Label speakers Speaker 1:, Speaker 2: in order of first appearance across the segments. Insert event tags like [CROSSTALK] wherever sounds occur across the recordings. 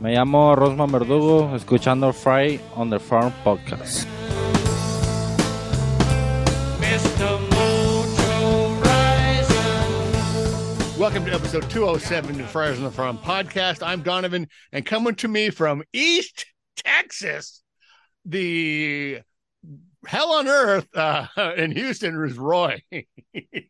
Speaker 1: Me llamo Rosman Verdugo, escuchando Fry on the Farm Podcast.
Speaker 2: Mr. Mojo Rising.
Speaker 3: Welcome to episode 207 of Friars on the Farm podcast. I'm Donovan, and coming to me from East Texas, the hell on earth uh, [LAUGHS] in Houston is Roy.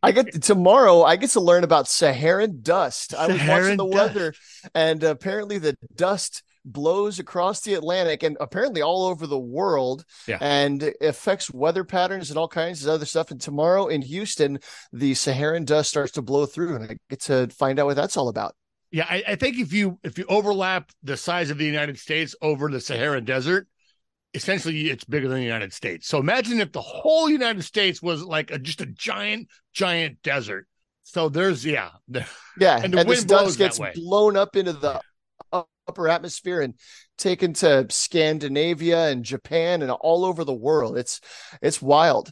Speaker 4: I get tomorrow. I get to learn about Saharan dust. I was watching the
Speaker 3: dust.
Speaker 4: weather, and apparently the dust blows across the Atlantic and apparently all over the world,
Speaker 3: Yeah.
Speaker 4: and affects weather patterns and all kinds of other stuff. And tomorrow in Houston, the Saharan dust starts to blow through, and I get to find out what that's all about.
Speaker 3: Yeah, I, I think if you if you overlap the size of the United States over the Saharan Desert, essentially it's bigger than the United States. So imagine if the whole United States was like a, just a giant, giant desert. So there's yeah, the- [LAUGHS]
Speaker 4: Yeah,
Speaker 3: And
Speaker 4: and,
Speaker 3: the
Speaker 4: this
Speaker 3: wind blows
Speaker 4: dust gets blown up into the upper atmosphere and taken to Scandinavia and Japan and all over the world. It's it's wild.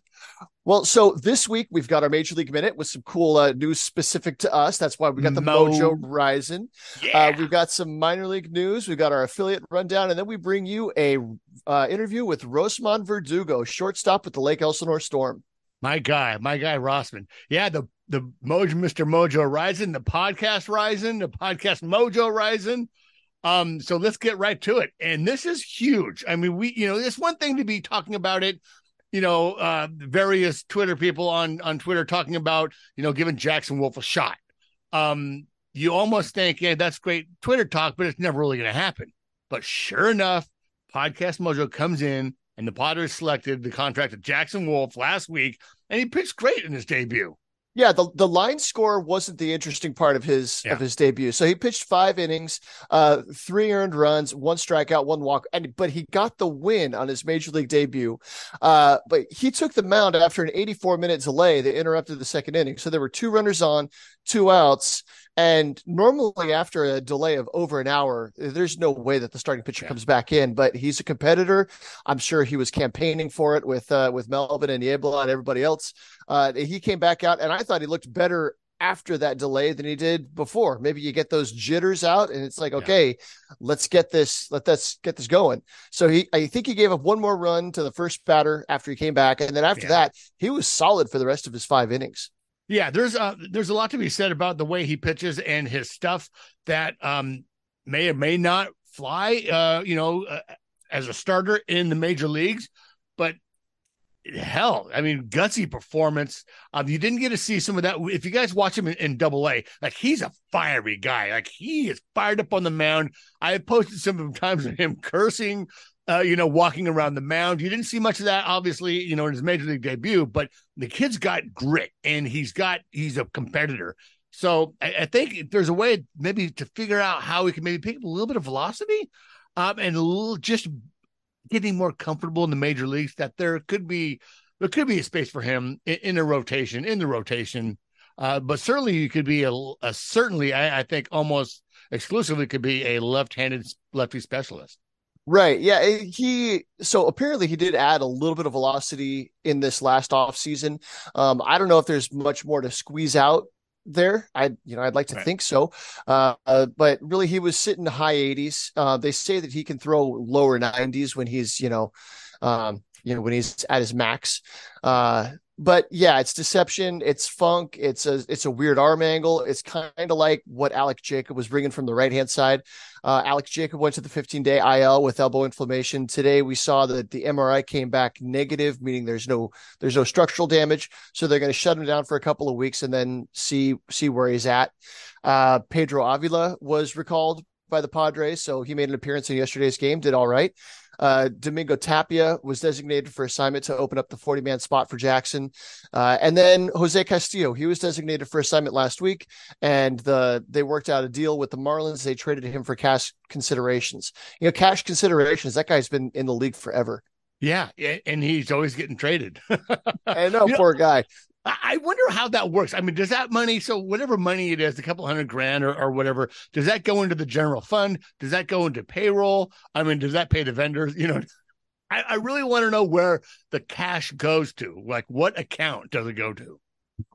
Speaker 4: Well, so this week we've got our Major League Minute with some cool uh, news specific to us. That's why we got the
Speaker 3: Mo-
Speaker 4: Mojo Rising.
Speaker 3: yeah.
Speaker 4: Uh, we've got some minor league news. We've got our affiliate rundown, and then we bring you a uh, interview with Rosman Verdugo, shortstop with the Lake Elsinore Storm.
Speaker 3: My guy, my guy Rosman. Yeah, the the Mojo Mr. Mojo Rising, the podcast Rising, the podcast Mojo Rising. Um, so let's get right to it. And this is huge. I mean, we, you know, it's one thing to be talking about it, you know, uh various Twitter people on on Twitter talking about, you know, giving Jackson Wolf a shot. Um, you almost think, yeah, that's great Twitter talk, but it's never really gonna happen. But sure enough, Podcast Mojo comes in and the Padres selected the contract of Jackson Wolf last week, and he pitched great in his debut.
Speaker 4: Yeah, the, the line score wasn't the interesting part of his
Speaker 3: Yeah.
Speaker 4: of his debut. So he pitched five innings, uh, three earned runs, one strikeout, one walk, and but he got the win on his major league debut. Uh, but he took the mound after an 84 minute delay that interrupted the second inning. So there were two runners on, two outs, and normally after a delay of over an hour, there's no way that the starting pitcher
Speaker 3: Yeah.
Speaker 4: comes back in. But he's a competitor. I'm sure he was campaigning for it with uh, with Melvin and Niebla and everybody else. Uh, he came back out, and I thought he looked better after that delay than he did before. Maybe you get those jitters out, and it's like,
Speaker 3: Yeah.
Speaker 4: okay, let's get this, let us get this going. So he, I think he gave up one more run to the first batter after he came back, and then after
Speaker 3: Yeah.
Speaker 4: that, he was solid for the rest of his five innings.
Speaker 3: Yeah, there's uh there's a lot to be said about the way he pitches and his stuff that um may or may not fly uh you know uh, as a starter in the major leagues, but hell, I mean gutsy performance. Um you didn't get to see some of that if you guys watch him in, in double A, like he's a fiery guy. Like he is fired up on the mound. I have posted some times of him cursing uh, you know, walking around the mound. You didn't see much of that, obviously, you know, in his major league debut, but the kid's got grit and he's got he's a competitor. So I, I think there's a way maybe to figure out how we can maybe pick up a little bit of velocity, um, and a little just getting more comfortable in the major leagues. That there could be there could be a space for him in, in a rotation in the rotation, uh, but certainly you could be a, a certainly I, I think almost exclusively could be a left-handed lefty specialist.
Speaker 4: Right. Yeah. eh, He so apparently he did add a little bit of velocity in this last off season. Um, I don't know if there's much more to squeeze out there. I you know I'd like to
Speaker 3: Right.
Speaker 4: think so. Uh, uh, but really he was sitting high 80s. Uh, they say that he can throw lower 90s when he's you know, um, you know when he's at his max. But yeah, it's deception, it's funk, it's a it's a weird arm angle. It's kind of like what Alek Jacob was bringing from the right hand side. Uh, Alex Jacob went to the 15 day IL with elbow inflammation. Today we saw that the MRI came back negative, meaning there's no there's no structural damage. So they're going to shut him down for a couple of weeks and then see see where he's at. Uh, Pedro Avila was recalled by the Padres, so he made an appearance in yesterday's game, did all right. Uh, Domingo Tapia was designated for assignment to open up the 40 man spot for Jackson. Uh, and then Jose Castillo, he was designated for assignment last week and the they worked out a deal with the Marlins. They traded him for cash considerations. You know, cash considerations. That guy's been in the league forever.
Speaker 3: Yeah, and he's always getting traded. [LAUGHS]
Speaker 4: I know,
Speaker 3: You know-
Speaker 4: poor guy.
Speaker 3: I wonder how that works. I mean, does that money, so whatever money it is, a couple hundred grand or, or whatever, does that go into the general fund? Does that go into payroll? I mean, does that pay the vendors? [LAUGHS] You know, I, I really want to know where the cash goes to. Like, what account does it go to?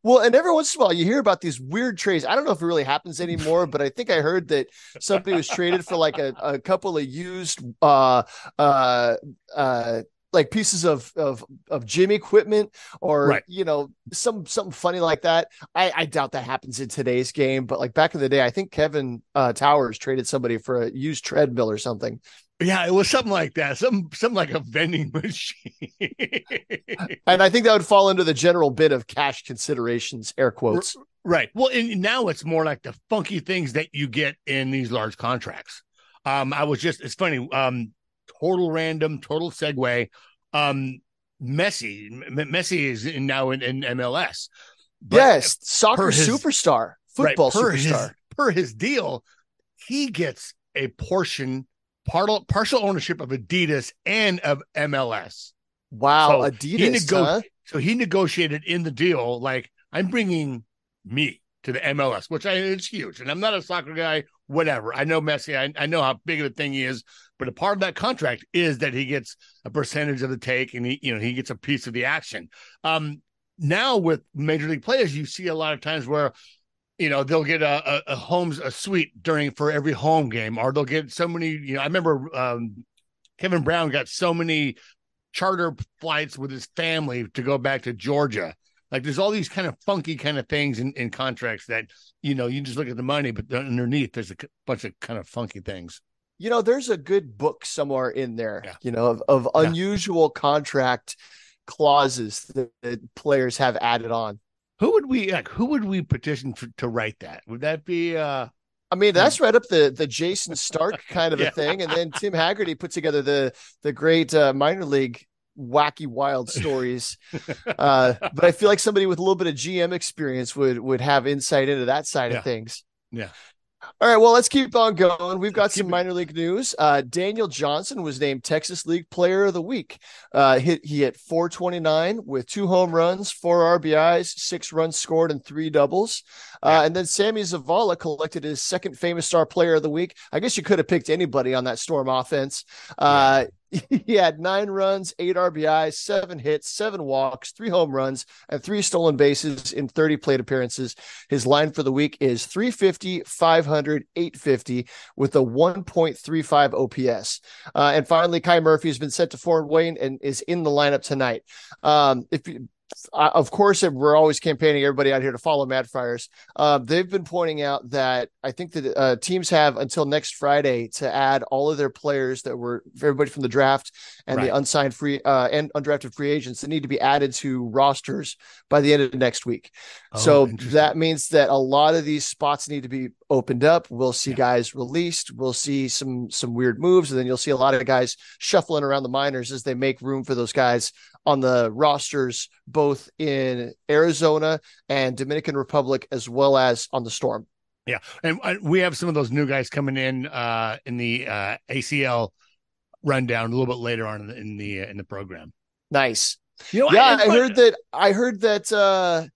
Speaker 4: Well, and every once in a while you hear about these weird trades. I don't know if it really happens anymore, but I think I heard that somebody was traded for like a, a couple of used uh uh uh like pieces of of of gym equipment or
Speaker 3: Right.
Speaker 4: you know some something funny like that. I, I doubt that happens in today's game, but like back in the day, I think Kevin uh, Towers traded somebody for a used treadmill or something.
Speaker 3: Yeah, it was something like that. Some something like a vending machine.
Speaker 4: And I think that would fall into the general bit of cash considerations, air quotes.
Speaker 3: right. Well, and now it's more like the funky things that you get in these large contracts. Um, I was just it's funny. Um, total random, total segue. Um, Messi, M- Messi is in, now in, in MLS. But
Speaker 4: yes, soccer
Speaker 3: his-
Speaker 4: superstar,
Speaker 3: right,
Speaker 4: football
Speaker 3: per
Speaker 4: superstar.
Speaker 3: His, per his deal, he gets a portion, partial partial ownership of Adidas and of MLS.
Speaker 4: Wow,
Speaker 3: So
Speaker 4: Adidas,
Speaker 3: he nego-
Speaker 4: huh?
Speaker 3: So he negotiated in the deal, like I'm bringing me to the MLS, which I it's huge. And I'm not a soccer guy, whatever. I know Messi, I, I know how big of a thing he is, but a part of that contract is that he gets a percentage of the take and he, you know, he gets a piece of the action. Um, now with major league players, you see a lot of times where you know they'll get a, a, a homes a suite during for every home game, or they'll get so many. You know, I remember um, Kevin Brown got so many charter flights with his family to go back to Georgia. Like there's all these kind of funky kind of things in, in contracts that you know you just look at the money, but underneath there's a bunch of kind of funky things.
Speaker 4: You know, there's a good book somewhere in there,
Speaker 3: Yeah.
Speaker 4: you know, of, of
Speaker 3: Yeah.
Speaker 4: unusual contract clauses that, that players have added on.
Speaker 3: Who would we like? Who would we petition for, to write that? Would that be? uh
Speaker 4: I mean, that's right up the the Jayson Stark kind of [LAUGHS]
Speaker 3: Yeah.
Speaker 4: a thing, and then Tim Hagerty put together the the great uh, minor league wacky wild stories. [LAUGHS] uh, but I feel like somebody with a little bit of GM experience would would have insight into that side
Speaker 3: Yeah.
Speaker 4: of things.
Speaker 3: Yeah.
Speaker 4: All right, well, let's keep on going. We've got some minor league news. Uh, Daniel Johnson was named Texas League Player of the Week. Uh, hit he hit 429 with two home runs, four RBIs, six runs scored, and three doubles. Uh, and then Sammy Zavala collected his second famous star player of the week. I guess you could have picked anybody on that Storm offense. Uh, [LAUGHS] he had nine runs, eight RBIs, seven hits, seven walks, three home runs, and three stolen bases in 30 plate appearances. His line for the week is 350, 500, 850 with a 1.35 OPS. Uh, and finally, Kai Murphy has been sent to Fort Wayne and is in the lineup tonight. Um, if you, uh, of course, we're always campaigning everybody out here to follow Mad Friars. Uh, they've been pointing out that I think that uh, teams have until next Friday to add all of their players that were everybody from the draft and
Speaker 3: Right.
Speaker 4: the unsigned free uh, and undrafted free agents that need to be added to rosters by the end of next week.
Speaker 3: Oh,
Speaker 4: so that means that a lot of these spots need to be opened up. We'll see
Speaker 3: Yeah.
Speaker 4: guys released. We'll see some some weird moves, and then you'll see a lot of guys shuffling around the minors as they make room for those guys on the rosters, both in Arizona and Dominican Republic, as well as on the Storm.
Speaker 3: Yeah, and we have some of those new guys coming in uh in the uh ACL rundown a little bit later on in the in the, uh, in the program.
Speaker 4: Nice.
Speaker 3: You know,
Speaker 4: yeah,
Speaker 3: and-
Speaker 4: I heard that. I heard that. uh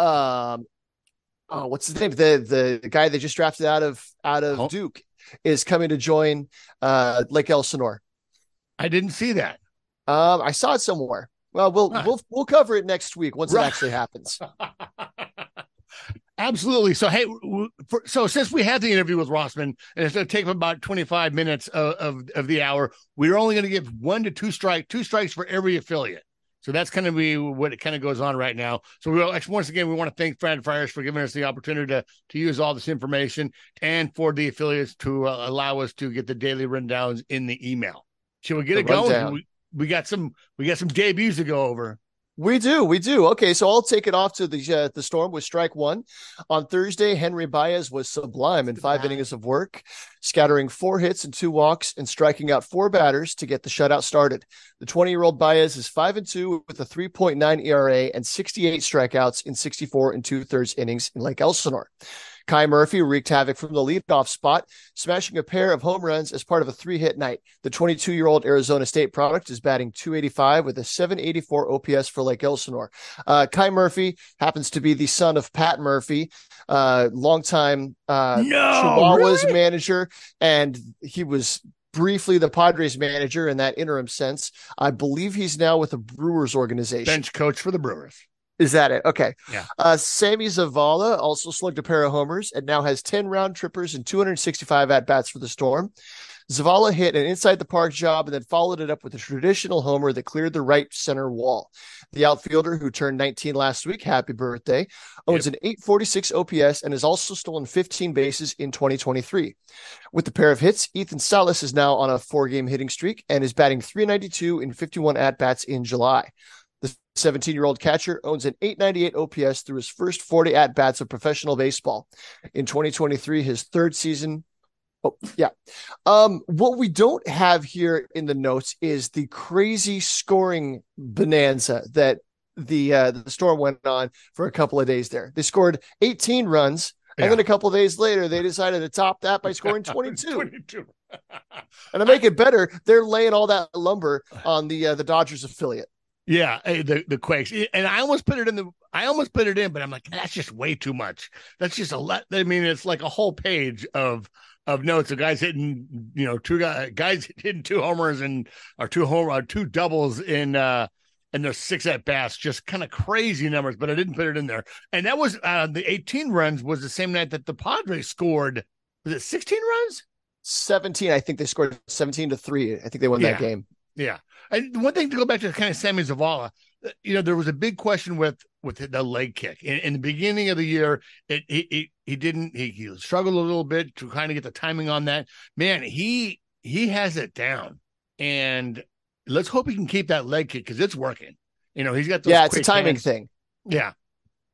Speaker 4: Um, oh, what's his name? The the guy they just drafted out of out of
Speaker 3: Oh.
Speaker 4: Duke is coming to join uh Lake Elsinore.
Speaker 3: I didn't see that.
Speaker 4: Um, I saw it somewhere. Well, we'll
Speaker 3: Huh.
Speaker 4: we'll we'll cover it next week once
Speaker 3: Right.
Speaker 4: it actually happens. [LAUGHS]
Speaker 3: Absolutely. So, hey, for, so since we had the interview with Rosman, and it's going to take about 25 minutes of, of, of the hour, we're only going to give one to two strike, two strikes for every affiliate. So that's going to be what it kind of goes on right now. So we once again we want to thank Mad Friars for giving us the opportunity to to use all this information and for the affiliates to uh, allow us to get the daily rundowns in the email. Should we get
Speaker 4: The
Speaker 3: it going?
Speaker 4: rundown.
Speaker 3: We, we got some we got some debuts to go over.
Speaker 4: We do, we do. Okay, so I'll take it off to the uh, the storm with strike one. On Thursday, Henry Baez was sublime in five
Speaker 3: Sublime.
Speaker 4: innings of work, scattering four hits and two walks and striking out four batters to get the shutout started. The 20 year old Baez is five and two with a 3.9 ERA and 68 strikeouts in 64 and two thirds innings in Lake Elsinore. Kai Murphy wreaked havoc from the leadoff spot, smashing a pair of home runs as part of a three hit night. The 22 year old Arizona State product is batting 285 with a 784 OPS for Lake Elsinore. Uh, Kai Murphy happens to be the son of Pat Murphy, uh, longtime uh,
Speaker 3: No,
Speaker 4: Chihuahuas
Speaker 3: really?
Speaker 4: manager, and he was briefly the Padres manager in that interim sense. I believe he's now with the Brewers organization.
Speaker 3: Bench coach for the Brewers.
Speaker 4: Is that it? Okay.
Speaker 3: Yeah.
Speaker 4: Uh, Sammy Zavala also slugged a pair of homers and now has 10 round trippers and 265 at bats for the Storm. Zavala hit an inside the park job and then followed it up with a traditional homer that cleared the right center wall. The outfielder, who turned 19 last week, happy birthday, owns an 846 OPS and has also stolen 15 bases in 2023. With the pair of hits, Ethan Salas is now on a four game hitting streak and is batting 392 in 51 at bats in July. The 17 year old catcher owns an 898 OPS through his first 40 at bats of professional baseball. In 2023, his third season. Oh, yeah. Um, what we don't have here in the notes is the crazy scoring bonanza that the uh, the storm went on for a couple of days there. They scored 18 runs,
Speaker 3: Yeah.
Speaker 4: and then a couple of days later, they decided to top that by scoring [LAUGHS] 22.
Speaker 3: 22.
Speaker 4: and to make it better, they're laying all that lumber on the uh, the Dodgers affiliate.
Speaker 3: Yeah, eh, the the Quakes, and I almost put it in the. I almost put it in, but I'm like, that's just way too much. That's just a lot. I mean, it's like a whole page of of notes of guys hitting, you know, two guys guys hitting two homers and or two home or two doubles in uh and there's six at bats, just kind of crazy numbers. But I didn't put it in there, and that was uh the 18 runs was the same night that the Padres scored. Was it 16 runs?
Speaker 4: 17, I think they scored 17 to 3. I think they won
Speaker 3: Yeah.
Speaker 4: that game.
Speaker 3: Yeah, and one thing to go back to kind of Sammy Zavala, you know, there was a big question with with the leg kick in, in the beginning of the year. It he he, he didn't he, he struggled a little bit to kind of get the timing on that. Man, he he has it down, and let's hope he can keep that leg kick because it's working. You know, he's got those
Speaker 4: Yeah, it's a
Speaker 3: quick
Speaker 4: timing
Speaker 3: hands.
Speaker 4: thing.
Speaker 3: Yeah,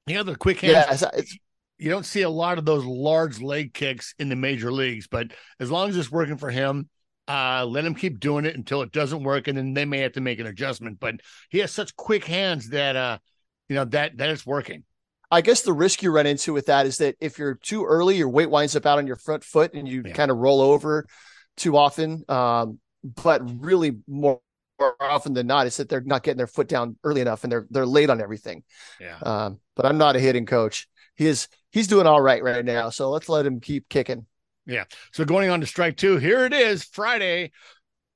Speaker 3: he got the quick hands.
Speaker 4: Yeah, it's, it's
Speaker 3: you don't see a lot of those large leg kicks in the major leagues, but as long as it's working for him, uh, let him keep doing it until it doesn't work, and then they may have to make an adjustment. But he has such quick hands that uh, you know that that it's working.
Speaker 4: I guess the risk you run into with that is that if you're too early, your weight winds up out on your front foot and you
Speaker 3: Yeah.
Speaker 4: kind of roll over too often. Um, but really more, more often than not, it's that they're not getting their foot down early enough and they're they're late on everything.
Speaker 3: Yeah.
Speaker 4: Um, but I'm not a hitting coach. He is he's doing all right right now. So let's let him keep kicking.
Speaker 3: So going on to strike two, here it is, Friday,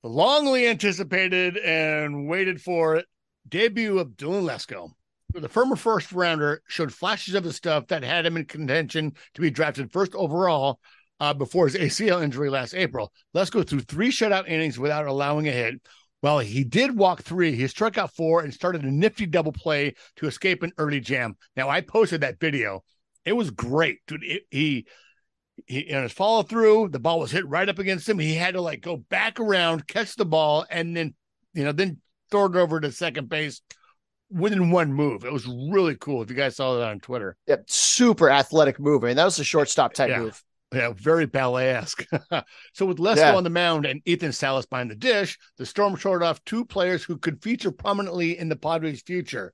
Speaker 3: the longly anticipated and waited for debut of Dylan Lesko. The former first rounder showed flashes of the stuff that had him in contention to be drafted first overall uh, before his ACL injury last April. Lesko threw three shutout innings without allowing a hit. While he did walk three, he struck out four and started a nifty double play to escape an early jam. Now I posted that video. It was great, dude. It, he he on his follow through, the ball was hit right up against him. He had to like go back around, catch the ball, and then you know then throw it over to second base within one move. It was really cool. If you guys saw that on Twitter,
Speaker 4: Yep, super athletic move. I mean, that was a shortstop type
Speaker 3: Yeah.
Speaker 4: move.
Speaker 3: yeah, very ballet esque. [LAUGHS] so with Lesko
Speaker 4: Yeah.
Speaker 3: on the mound and Ethan Salas behind the dish, the Storm shorted off two players who could feature prominently in the Padres' future.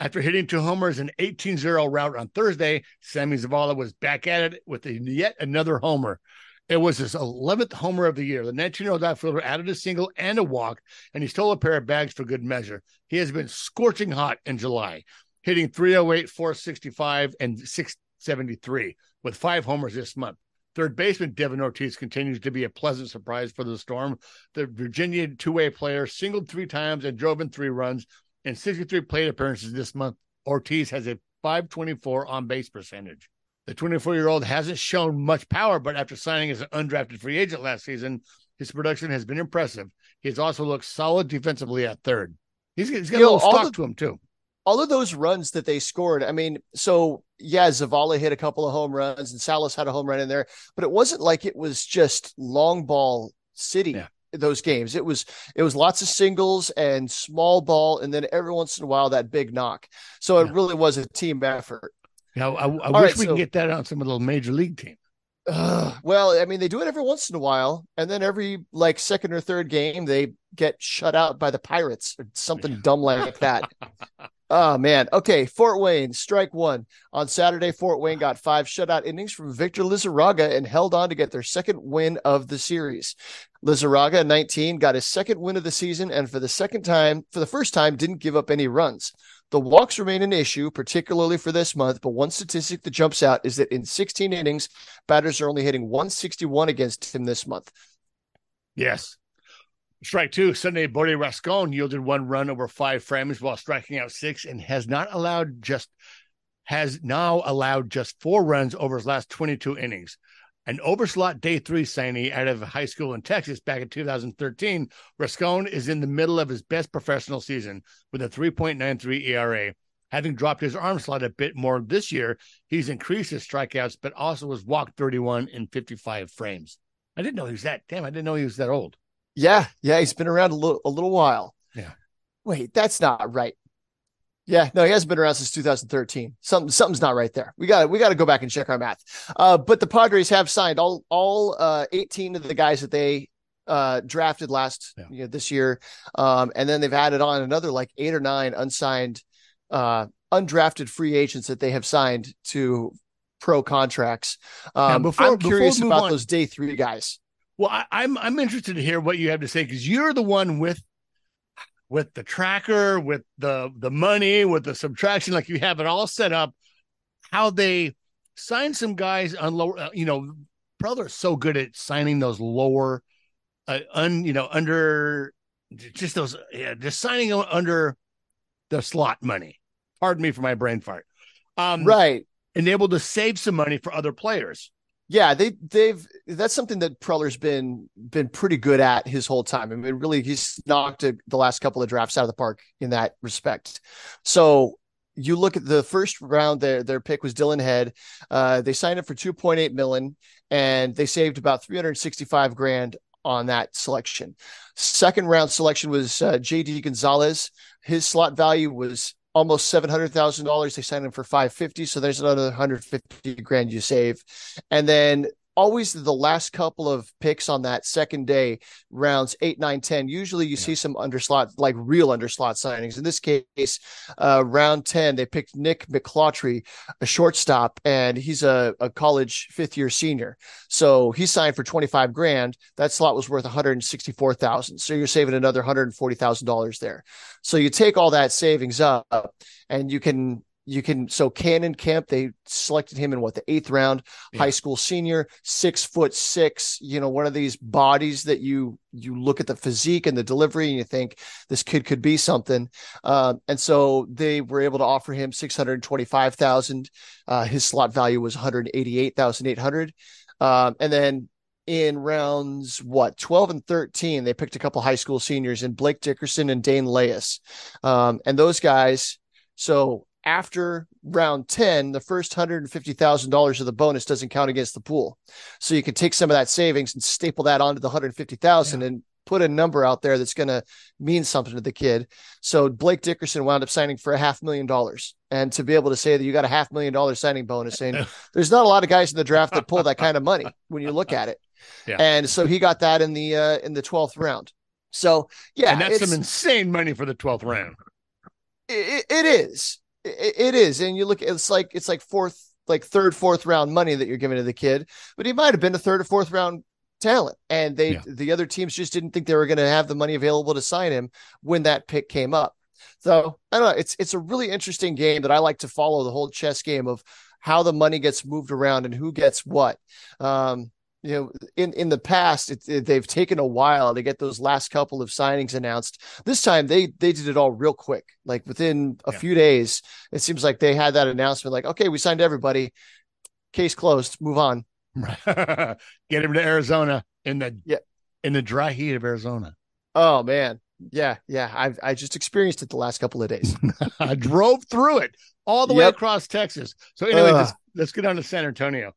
Speaker 3: After hitting two homers and 18-0 route on Thursday, Sammy Zavala was back at it with a, yet another homer. It was his 11th homer of the year. The 19-year-old outfielder added a single and a walk, and he stole a pair of bags for good measure. He has been scorching hot in July, hitting 308, 465, and 673 with five homers this month. Third baseman Devin Ortiz continues to be a pleasant surprise for the Storm. The Virginia two-way player singled three times and drove in three runs. In 63 plate appearances this month, Ortiz has a 524 on base percentage. The 24 year old hasn't shown much power, but after signing as an undrafted free agent last season, his production has been impressive. He has also looked solid defensively at third. He's, he's got
Speaker 4: You
Speaker 3: a little stock
Speaker 4: the-
Speaker 3: to him, too.
Speaker 4: all of those runs that they scored, I mean, so yeah, Zavala hit a couple of home runs and Salas had a home run in there, but it wasn't like it was just long ball city.
Speaker 3: Yeah.
Speaker 4: Those games, it was it was lots of singles and small ball, and then every once in a while that big knock. So it
Speaker 3: Yeah.
Speaker 4: really was a team effort.
Speaker 3: Yeah, I, I wish
Speaker 4: right,
Speaker 3: we
Speaker 4: so-
Speaker 3: could get that on some of the major league teams.
Speaker 4: Ugh. well, I mean, they do it every once in a while, and then every like second or third game they get shut out by the Pirates or something dumb like that. [LAUGHS] Oh man. Okay. Fort Wayne, strike one. On Saturday, Fort Wayne got five shutout innings from Victor Lizarraga and held on to get their second win of the series. Lizarraga, 19, got his second win of the season, and for the second time, for the first time, didn't give up any runs. The walks remain an issue, particularly for this month, but one statistic that jumps out is that in 16 innings, batters are only hitting 161 against him this month.
Speaker 3: Yes. Strike two. Sunday, Bodi Rascon yielded one run over five frames while striking out six and has not allowed just has now allowed just four runs over his last 22 innings. An overslot day three signee out of high school in Texas back in 2013, Rascon is in the middle of his best professional season with a 3.93 ERA. Having dropped his arm slot a bit more this year, he's increased his strikeouts, but also has walked 31 in 55 frames. I didn't know he was that. Damn, I didn't know he was that old.
Speaker 4: Yeah, yeah, he's been around a little a little while.
Speaker 3: Yeah.
Speaker 4: Wait, that's not right. Yeah, no, he hasn't been around since 2013. Something something's not right there. We got we got to go back and check our math. Uh, but the Padres have signed all all uh, 18 of the guys that they uh, drafted last
Speaker 3: Yeah.
Speaker 4: you know, this year, um, and then they've added on another like eight or nine unsigned, uh, undrafted free agents that they have signed to pro contracts. Um,
Speaker 3: before-
Speaker 4: I'm curious about
Speaker 3: on-
Speaker 4: those day three guys.
Speaker 3: Well, I, I'm I'm interested to hear what you have to say because you're the one with with the tracker, with the the money, with the subtraction, like you have it all set up. How they sign some guys on lower, uh, you know, is so good at signing those lower, uh, un, you know, under just those, yeah, just signing under the slot money. Pardon me for my brain fart. Um,
Speaker 4: Right.
Speaker 3: and able to save some money for other players.
Speaker 4: Yeah, they they've that's something that Preller's been been pretty good at his whole time. I mean, really, he's knocked a, the last couple of drafts out of the park in that respect. So you look at the first round, their their pick was Dillon Head. Uh, they signed him for two point eight million, and they saved about three hundred sixty five grand on that selection. Second round selection was uh, JD Gonzalez. His slot value was almost seven hundred thousand dollars. They signed him for five fifty, so there's another hundred fifty grand you save. And then always the last couple of picks on that second day, rounds eight, nine, 10, usually you see some underslot, like real underslot signings. In this case, uh, round 10, they picked Nick McClautry, a shortstop, and he's a, a college fifth year senior. So he signed for 25 grand. That slot was worth 164,000. So you're saving another $140,000 there. So you take all that savings up and you can you can so Kannon Kemp they selected him in what the eighth round,
Speaker 3: Yeah.
Speaker 4: high school senior, six foot six, you know, one of these bodies that you you look at the physique and the delivery and you think this kid could be something. Um, and so they were able to offer him six hundred twenty five thousand. Uh, his slot value was one hundred eighty eight thousand eight hundred. Um, and then in rounds what 12 and 13 they picked a couple high school seniors in blake dickerson and dane Leyes. um, and those guys so after round 10 the first $150000 of the bonus doesn't count against the pool. So you can take some of that savings and staple that onto the 150000 and put a number out there that's going to mean something to the kid. So blake dickerson wound up signing for a half million dollars. And to be able to say that you got a half million dollar signing bonus and [LAUGHS] there's not a lot of guys in the draft that pull that kind of money when you look at it. [LAUGHS]
Speaker 3: Yeah.
Speaker 4: and so he got that in the uh in the 12th round. So yeah
Speaker 3: and that's some insane money for the 12th round.
Speaker 4: it, it is it, it is and you look it's like it's like fourth like third fourth round money that you're giving to the kid but he might have been a third or fourth round talent and they
Speaker 3: Yeah.
Speaker 4: the other teams just didn't think they were going to have the money available to sign him when that pick came up so i don't know it's it's a really interesting game that i like to follow the whole chess game of how the money gets moved around and who gets what um you know in in the past it, it- they've taken a while to get those last couple of signings announced this time they they did it all real quick like within a
Speaker 3: Yeah.
Speaker 4: few days it seems like they had that announcement like okay we signed everybody case closed move on [LAUGHS]
Speaker 3: Get him to Arizona in the
Speaker 4: Yeah.
Speaker 3: in the dry heat of Arizona.
Speaker 4: oh man yeah yeah i've i just experienced it the last couple of days [LAUGHS]
Speaker 3: I drove through it all the way across Texas. So anyway,
Speaker 4: Ugh.
Speaker 3: let's, let's get on to San Antonio.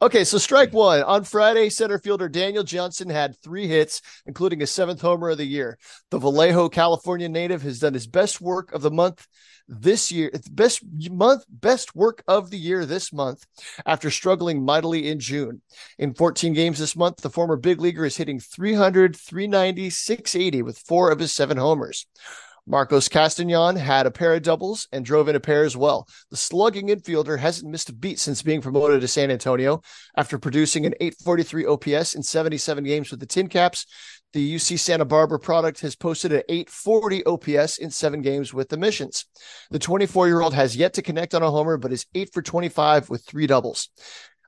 Speaker 4: Okay, so strike one. On Friday, center fielder Daniel Johnson had three hits, including a seventh homer of the year. The Vallejo, California native has done his best work of the month this year, best month, best work of the year this month after struggling mightily in June. In 14 games this month, the former big leaguer is hitting 300, 390, 680 with four of his seven homers. Marcos Castañon had a pair of doubles and drove in a pair as well. The slugging infielder hasn't missed a beat since being promoted to San Antonio. After producing an 843 OPS in 77 games with the Tin Caps, the UC Santa Barbara product has posted an 840 OPS in seven games with the Missions. The 24 year old has yet to connect on a homer, but is eight for 25 with three doubles.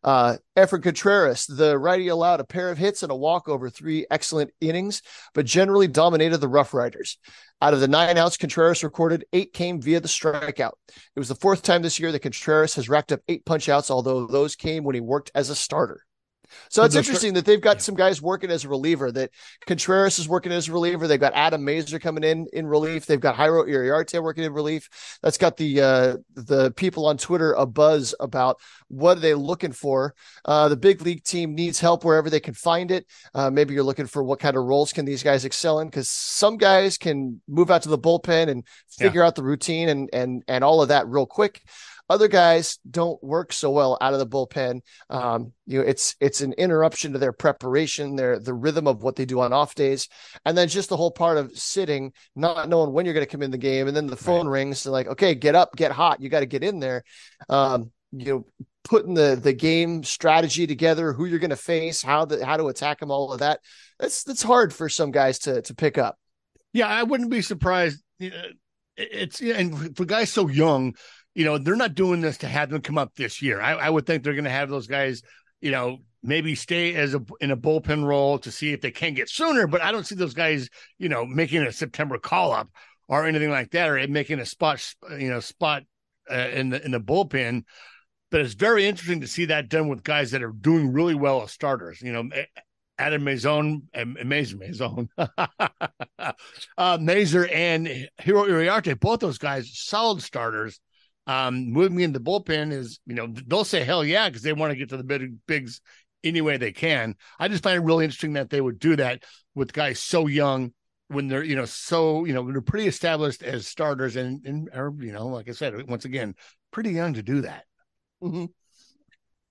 Speaker 4: Uh, Efren Contreras, the righty allowed a pair of hits and a walk over three excellent innings, but generally dominated the Rough Riders. Out of the nine outs, Contreras recorded eight came via the strikeout. It was the fourth time this year that Contreras has racked up eight punch outs, although those came when he worked as a starter. So it's interesting that they've got some guys working as a reliever. That Contreras is working as a reliever. They've got Adam Mazur coming in in relief. They've got Jairo Iriarte working in relief. That's got the uh, the people on Twitter a buzz about what are they looking for. Uh, the big league team needs help wherever they can find it. Uh, maybe you're looking for what kind of roles can these guys excel in because some guys can move out to the bullpen and figure out the routine and and and all of that real quick. Other guys don't work so well out of the bullpen. Um, you know, it's it's an interruption to their preparation, their the rhythm of what they do on off days, and then just the whole part of sitting, not knowing when you're going to come in the game, and then the phone rings, and like, okay, get up, get hot, you got to get in there. Um, you know, putting the the game strategy together, who you're going to face, how the how to attack them, all of that. That's that's hard for some guys to to pick up.
Speaker 3: Yeah, I wouldn't be surprised. It's and for guys so young, you know, they're not doing this to have them come up this year. I, I would think they're going to have those guys, you know, maybe stay as a in a bullpen role to see if they can get sooner. But I don't see those guys, you know, making a September call up or anything like that, or making a spot, you know, spot uh, in the in the bullpen. But it's very interesting to see that done with guys that are doing really well as starters. You know, Adam Mazon, Mazur, Mazon, uh, Mazur and Jairo Iriarte, both those guys, solid starters. Um, moving in the bullpen is, you know, they'll say hell yeah because they want to get to the big bigs any way they can. I just find it really interesting that they would do that with guys so young when they're, you know, so you know they're pretty established as starters and and you know, like I said, once again, pretty young to do that.
Speaker 4: Mm-hmm.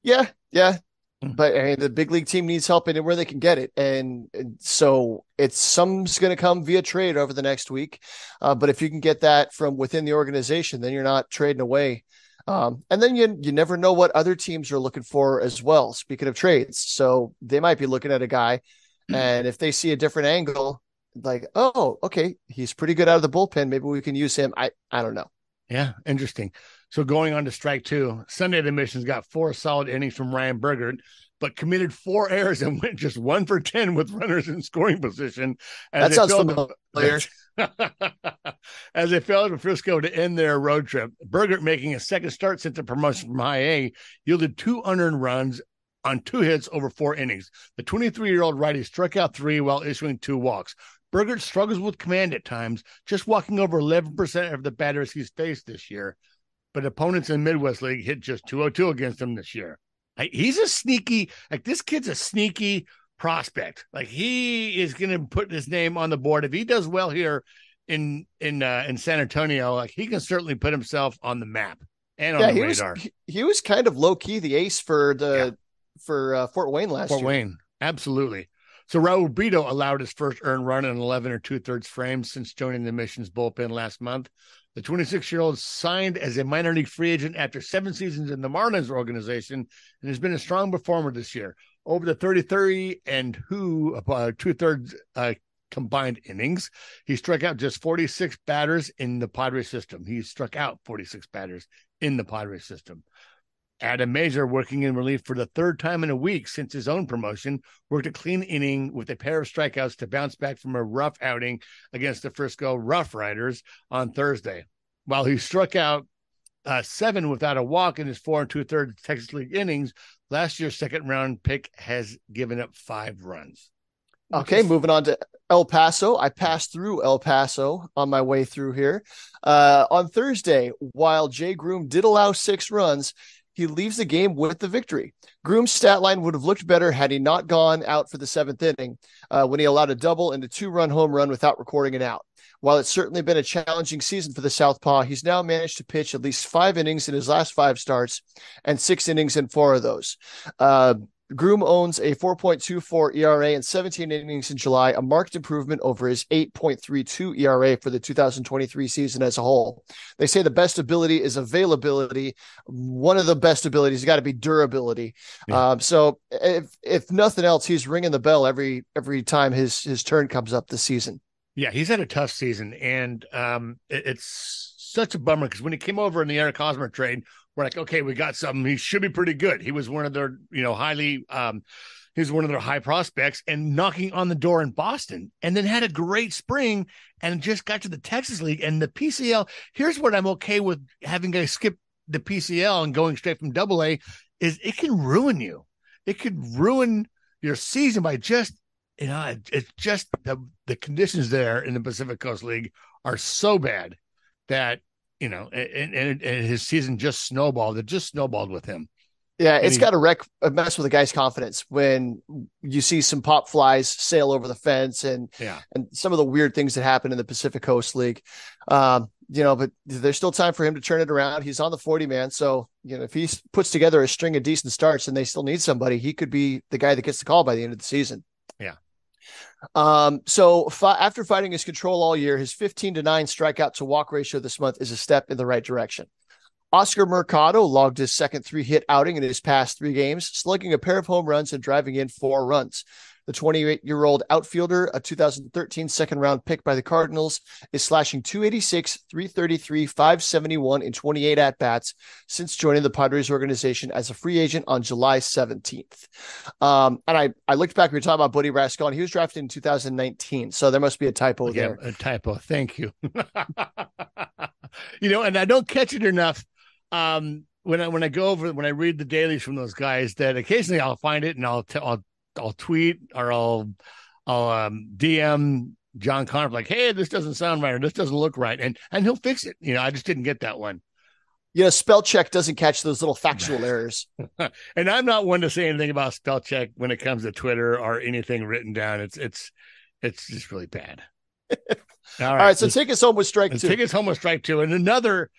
Speaker 4: Yeah, yeah. But I mean, the big league team needs help and where they can get it, and, and so it's some's going to come via trade over the next week. Uh, but if you can get that from within the organization, then you're not trading away. Um, and then you you never know what other teams are looking for as well. Speaking of trades, so they might be looking at a guy, and if they see a different angle, like oh okay, he's pretty good out of the bullpen, maybe we can use him. I I don't know.
Speaker 3: Yeah, interesting. So going on to strike two, Sunday the missions got four solid innings from Ryan Bergert, but committed four errors and [LAUGHS] went just one for ten with runners in scoring position.
Speaker 4: That sounds familiar. [LAUGHS] [LAUGHS]
Speaker 3: As they failed to Frisco to end their road trip, Bergert making a second start since the promotion from High A yielded two unearned runs on two hits over four innings. The 23 year old righty struck out three while issuing two walks. Bergert struggles with command at times, just walking over 11% of the batters he's faced this year. But opponents in Midwest League hit just 202 against him this year. He's a sneaky, like this kid's a sneaky prospect. Like he is going to put his name on the board if he does well here in in uh, in San Antonio. Like he can certainly put himself on the map and on
Speaker 4: Yeah,
Speaker 3: the
Speaker 4: he was
Speaker 3: radar.
Speaker 4: he, he was kind of low key the ace for the for uh, Fort Wayne last
Speaker 3: Fort
Speaker 4: year.
Speaker 3: Wayne, absolutely. So Raul Brito allowed his first earned run in 11 or two thirds frames since joining the mission's bullpen last month. The 26 year old signed as a minor league free agent after seven seasons in the Marlins organization and has been a strong performer this year. Over the 30 30 and who, uh, two thirds uh, combined innings, he struck out just 46 batters in the Padres system. He struck out 46 batters in the Padres system. Adam Mazur, working in relief for the third time in a week since his own promotion, worked a clean inning with a pair of strikeouts to bounce back from a rough outing against the Frisco Rough Riders on Thursday. While he struck out uh, seven without a walk in his four and two thirds Texas League innings, last year's second round pick has given up five runs.
Speaker 4: Okay, moving on to El Paso. I passed through El Paso on my way through here. Uh, on Thursday, while Jay Groome did allow six runs, he leaves the game with the victory. Groome's stat line would have looked better had he not gone out for the seventh inning uh, when he allowed a double and a two run home run without recording an out. While it's certainly been a challenging season for the Southpaw, he's now managed to pitch at least five innings in his last five starts and six innings in four of those. Uh, Groome owns a 4.24 ERA and 17 innings in July, a marked improvement over his 8.32 ERA for the 2023 season as a whole. They say the best ability is availability. One of the best abilities has got to be durability.
Speaker 3: Yeah.
Speaker 4: Um, so if if nothing else, he's ringing the bell every every time his his turn comes up this season.
Speaker 3: Yeah, he's had a tough season, and um, it- it's such a bummer because when he came over in the Eric Hosmer trade, we're like, okay, we got something. He should be pretty good. He was one of their, you know, highly um he was one of their high prospects and knocking on the door in Boston and then had a great spring and just got to the Texas League and the PCL. Here's what I'm okay with having guys skip the PCL and going straight from double A is it can ruin you. It could ruin your season by just you know, it, it's just the the conditions there in the Pacific Coast League are so bad that you know, and, and, and his season just snowballed. It just snowballed with him.
Speaker 4: Yeah, it's got to wreck a mess with a guy's confidence when you see some pop flies sail over the fence and
Speaker 3: Yeah,
Speaker 4: and some of the weird things that happen in the Pacific Coast League. Um, you know, but there's still time for him to turn it around. He's on the 40 man. So, you know, if he puts together a string of decent starts and they still need somebody, he could be the guy that gets the call by the end of the season. Um, so fi- after fighting his control all year, his 15 to 9 strikeout to walk ratio this month is a step in the right direction. Oscar Mercado logged his second three hit outing in his past three games, slugging a pair of home runs and driving in four runs. The 28 year old outfielder, a 2013 second round pick by the Cardinals, is slashing 286, 333, 571 in 28 at bats since joining the Padres organization as a free agent on July 17th. Um, and I, I looked back, we were talking about Buddy Rascon. He was drafted in 2019. So there must be a typo
Speaker 3: yeah,
Speaker 4: there.
Speaker 3: a typo. Thank you. [LAUGHS] you know, and I don't catch it enough. Um, when I when I go over when I read the dailies from those guys, that occasionally I'll find it and I'll t- I'll I'll tweet or I'll I'll um, DM John Connor like, hey, this doesn't sound right or this doesn't look right, and and he'll fix it. You know, I just didn't get that one.
Speaker 4: You know, spell check doesn't catch those little factual [LAUGHS] errors. [LAUGHS]
Speaker 3: And I'm not one to say anything about spell check when it comes to Twitter or anything written down. It's it's it's just really bad. [LAUGHS] All right,
Speaker 4: All right. So
Speaker 3: let's-
Speaker 4: take us home with strike two.
Speaker 3: take us home with strike two. And another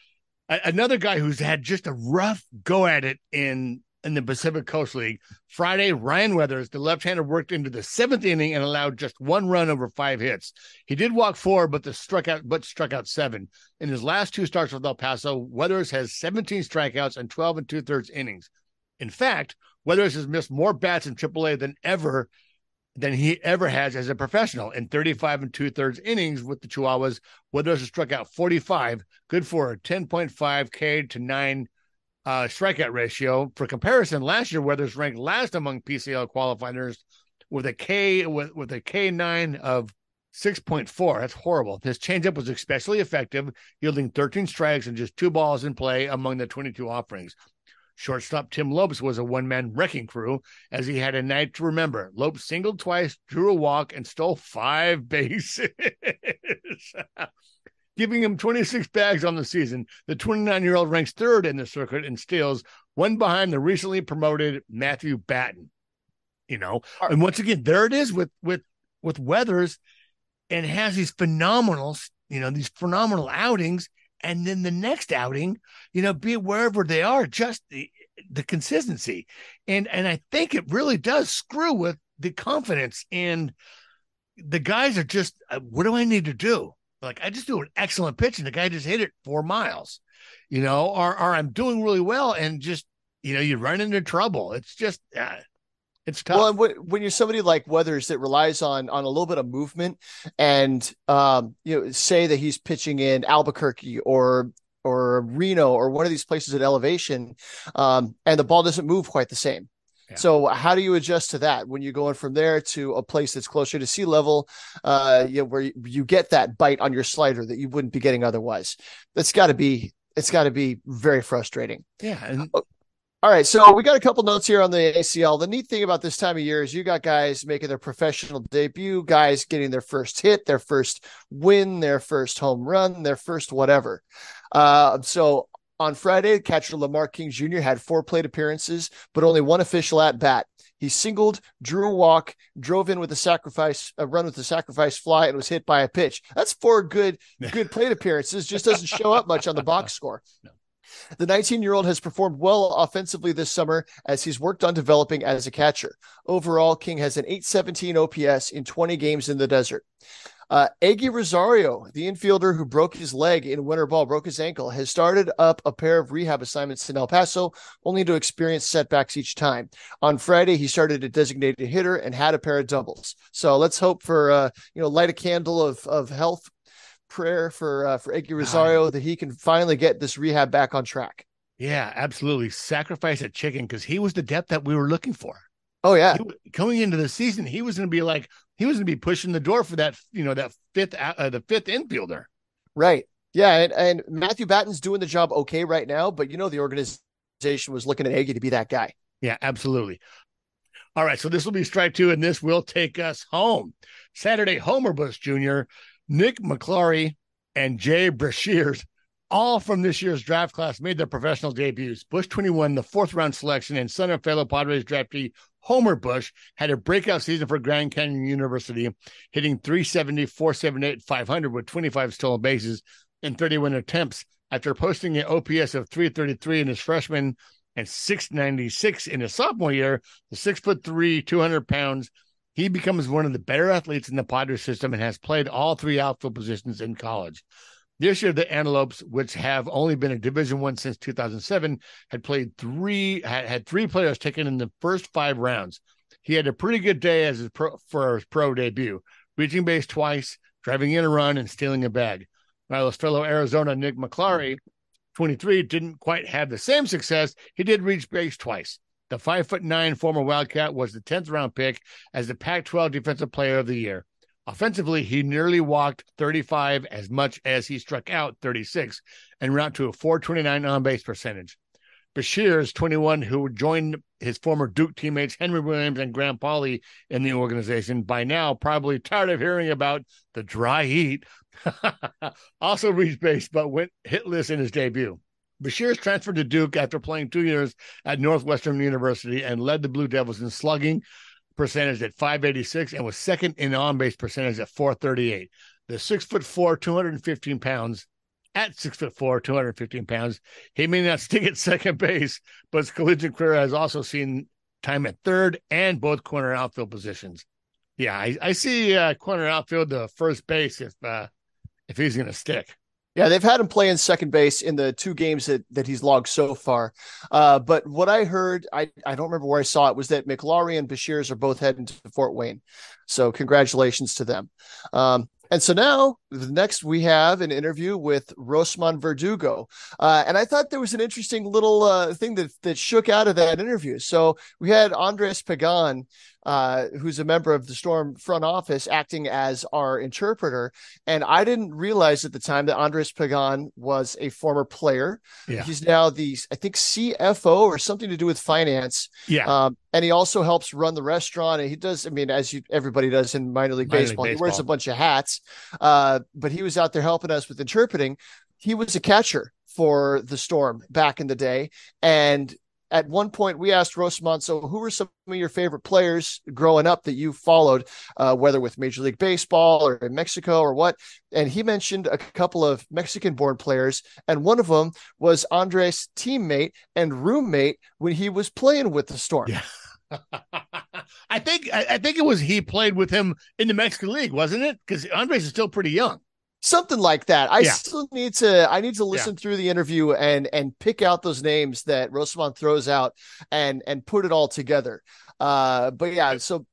Speaker 3: another guy who's had just a rough go at it in in the Pacific Coast League. Friday, Ryan Weathers, the left-hander, worked into the seventh inning and allowed just one run over five hits. He did walk four, but the struck out but struck out seven. In his last two starts with El Paso, Weathers has 17 strikeouts and 12 and two-thirds innings. In fact, Weathers has missed more bats in AAA than ever than he ever has as a professional in 35 and two thirds innings with the Chihuahuas. Weathers has struck out 45, good for a 10.5 K to nine uh, strikeout ratio. For comparison, last year Weathers ranked last among PCL qualifiers with a K with, with a K nine of 6.4. That's horrible. His changeup was especially effective, yielding 13 strikes and just two balls in play among the 22 offerings. Shortstop Tim Lopes was a one man wrecking crew as he had a night to remember. Lopes singled twice, drew a walk, and stole five [LAUGHS] bases, giving him 26 bags on the season. The 29 year old ranks third in the circuit in steals, one behind the recently promoted Matthew Batten. You know, and once again, there it is with with with Weathers, and has these phenomenal, you know, these phenomenal outings, and then the next outing, you know, be it wherever they are, just the the consistency, and and I think it really does screw with the confidence, and the guys are just, uh, what do I need to do? Like I just do an excellent pitch, and the guy just hit it four miles, you know, or or I'm doing really well, and just you know, you run into trouble. It's just. Uh, it's tough.
Speaker 4: Well, when, when you're somebody like Weathers that relies on on a little bit of movement, and um, you know, say that he's pitching in Albuquerque or or Reno or one of these places at elevation, um, and the ball doesn't move quite the same.
Speaker 3: Yeah.
Speaker 4: So how do you adjust to that when you're going from there to a place that's closer to sea level, uh, you know, where you, you get that bite on your slider that you wouldn't be getting otherwise? That's got to be it's got to be very frustrating.
Speaker 3: yeah, and
Speaker 4: All right, so we got a couple notes here on the ACL. The neat thing about this time of year is you got guys making their professional debut, guys getting their first hit, their first win, their first home run, their first whatever. Uh, so on Friday, catcher Lamar King Jr. had four plate appearances, but only one official at bat. He singled, drew a walk, drove in with a sacrifice, a run with a sacrifice fly, and was hit by a pitch. That's four good, good plate appearances. Just doesn't show up much on the box [LAUGHS] score. The 19 year old has performed well offensively this summer as he's worked on developing as a catcher. Overall, King has an 817 OPS in 20 games in the desert. Uh, Eguy Rosario, the infielder who broke his leg in winter ball, broke his ankle, has started up a pair of rehab assignments in El Paso, only to experience setbacks each time. On Friday, he started a designated hitter and had a pair of doubles. So let's hope for uh, you know light a candle of of health prayer for uh, for Eguy Rosario that he can finally get this rehab back on track.
Speaker 3: Yeah, absolutely. Sacrifice a chicken because he was the depth that we were looking for.
Speaker 4: Oh yeah,
Speaker 3: He coming into the season, he was going to be like he was going to be pushing the door for that, you know, that fifth, uh, the fifth infielder.
Speaker 4: right. Yeah, and, and Matthew Batten's doing the job okay right now, but you know the organization was looking at Eguy to be that guy.
Speaker 3: Yeah, absolutely. All right, so this will be strike two, and this will take us home. Saturday, Homer Bush Jr., Nick McClary, and Jay Brashears, all from this year's draft class, made their professional debuts. Bush 21, the fourth round selection, and son of fellow Padres draftee Homer Bush had a breakout season for Grand Canyon University, hitting 370, 478, 500 with 25 stolen bases and 31 attempts after posting an OPS of 333 in his freshman and 696 in his sophomore year. The six foot three, 200 pounds. He becomes one of the better athletes in the Padres system and has played all three outfield positions in college. This year, the Antelopes, which have only been a Division One since 2007, had played three had, had three players taken in the first five rounds. He had a pretty good day as his pro, for his pro debut, reaching base twice, driving in a run, and stealing a bag. While his fellow Arizona Nik McClaughry 23 didn't quite have the same success. He did reach base twice. The five foot nine former Wildcat was the 10th round pick as the Pac 12 Defensive Player of the Year. Offensively, he nearly walked 35 as much as he struck out 36 and round to a 429 on base percentage. Beshears 21, who joined his former Duke teammates Henry Williams and Graham Pauley in the organization, by now probably tired of hearing about the dry heat, [LAUGHS] also reached base but went hitless in his debut. Beshears transferred to Duke after playing two years at Northwestern University and led the Blue Devils in slugging percentage at 586 and was second in on base percentage at 438. The six foot four, 215 pounds, at six foot four, 215 pounds, he may not [LAUGHS] stick at second base, but his collegiate career has also seen time at third and both corner outfield positions. Yeah, I, I see uh, corner outfield to first base if uh, if he's going to stick.
Speaker 4: Yeah, they've had him play in second base in the two games that, that he's logged so far. Uh, but what I heard, I, I don't remember where I saw it, was that McClaughry and Beshears are both heading to Fort Wayne. So congratulations to them. Um, and so now, next we have an interview with Rosman Verdugo, uh, and I thought there was an interesting little uh, thing that that shook out of that interview. So we had Andres Pagan, uh, who's a member of the Storm front office, acting as our interpreter, and I didn't realize at the time that Andres Pagan was a former player.
Speaker 3: Yeah.
Speaker 4: He's now the I think CFO or something to do with finance.
Speaker 3: Yeah,
Speaker 4: Um, and he also helps run the restaurant. And he does, I mean, as you everybody does in minor league,
Speaker 3: Minor league
Speaker 4: baseball, he wears a bunch of hats. Uh, but he was out there helping us with interpreting. He was a catcher for the Storm back in the day. And at one point, we asked Rosman, so who were some of your favorite players growing up that you followed, uh, whether with Major League Baseball or in Mexico or what? And he mentioned a couple of Mexican born players. And one of them was Andres' teammate and roommate when he was playing with the Storm.
Speaker 3: Yeah. [LAUGHS] I think I, I think it was he played with him in the Mexican League, wasn't it? Because Andres is still pretty young.
Speaker 4: something like that. I
Speaker 3: Yeah.
Speaker 4: still need to I need to listen through the interview and and pick out those names that Rosman throws out and and put it all together. Uh but yeah, so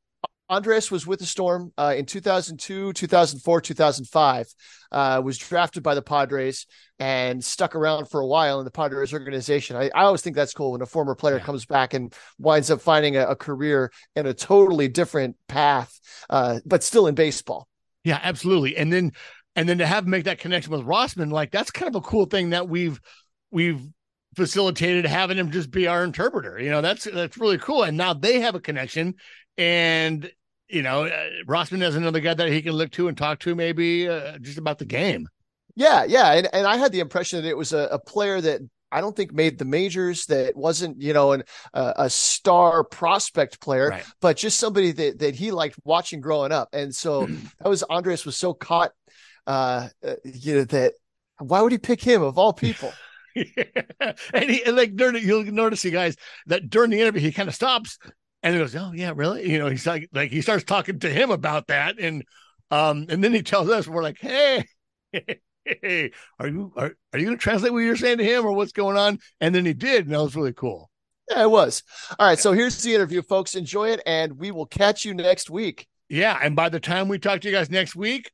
Speaker 4: Andres was with the Storm uh, in 2002, 2004, 2005. Uh, was drafted by the Padres and stuck around for a while in the Padres organization. I, I always think that's cool when a former player
Speaker 3: Yeah.
Speaker 4: comes back and winds up finding a, a career in a totally different path, uh, but still in baseball.
Speaker 3: Yeah, absolutely. And then and then to have him make that connection with Rosman, like that's kind of a cool thing that we've we've facilitated having him just be our interpreter. You know, that's that's really cool. And now they have a connection, and you know, uh, Rosman has another guy that he can look to and talk to, maybe uh, just about the game.
Speaker 4: Yeah, yeah, and and I had the impression that it was a, a player that I don't think made the majors. That wasn't you know an uh, a star prospect player,
Speaker 3: Right.
Speaker 4: but just somebody that that he liked watching growing up. And so [CLEARS THROAT] that was Andres was so caught, uh, uh, you know that why would he pick him of all people? [LAUGHS]
Speaker 3: and he and like during you'll notice you guys that during the interview he kind of stops and he goes, "Oh yeah, really?" You know, he's like like he starts talking to him about that, and um and then he tells us we're like, "Hey, hey, [LAUGHS] are you are, are you going to translate what you're saying to him or what's going on?" And then he did, and that was really cool.
Speaker 4: Yeah, it was. All right, so here's the interview, folks. Enjoy it, and we will catch you next week.
Speaker 3: Yeah, and by the time we talk to you guys next week,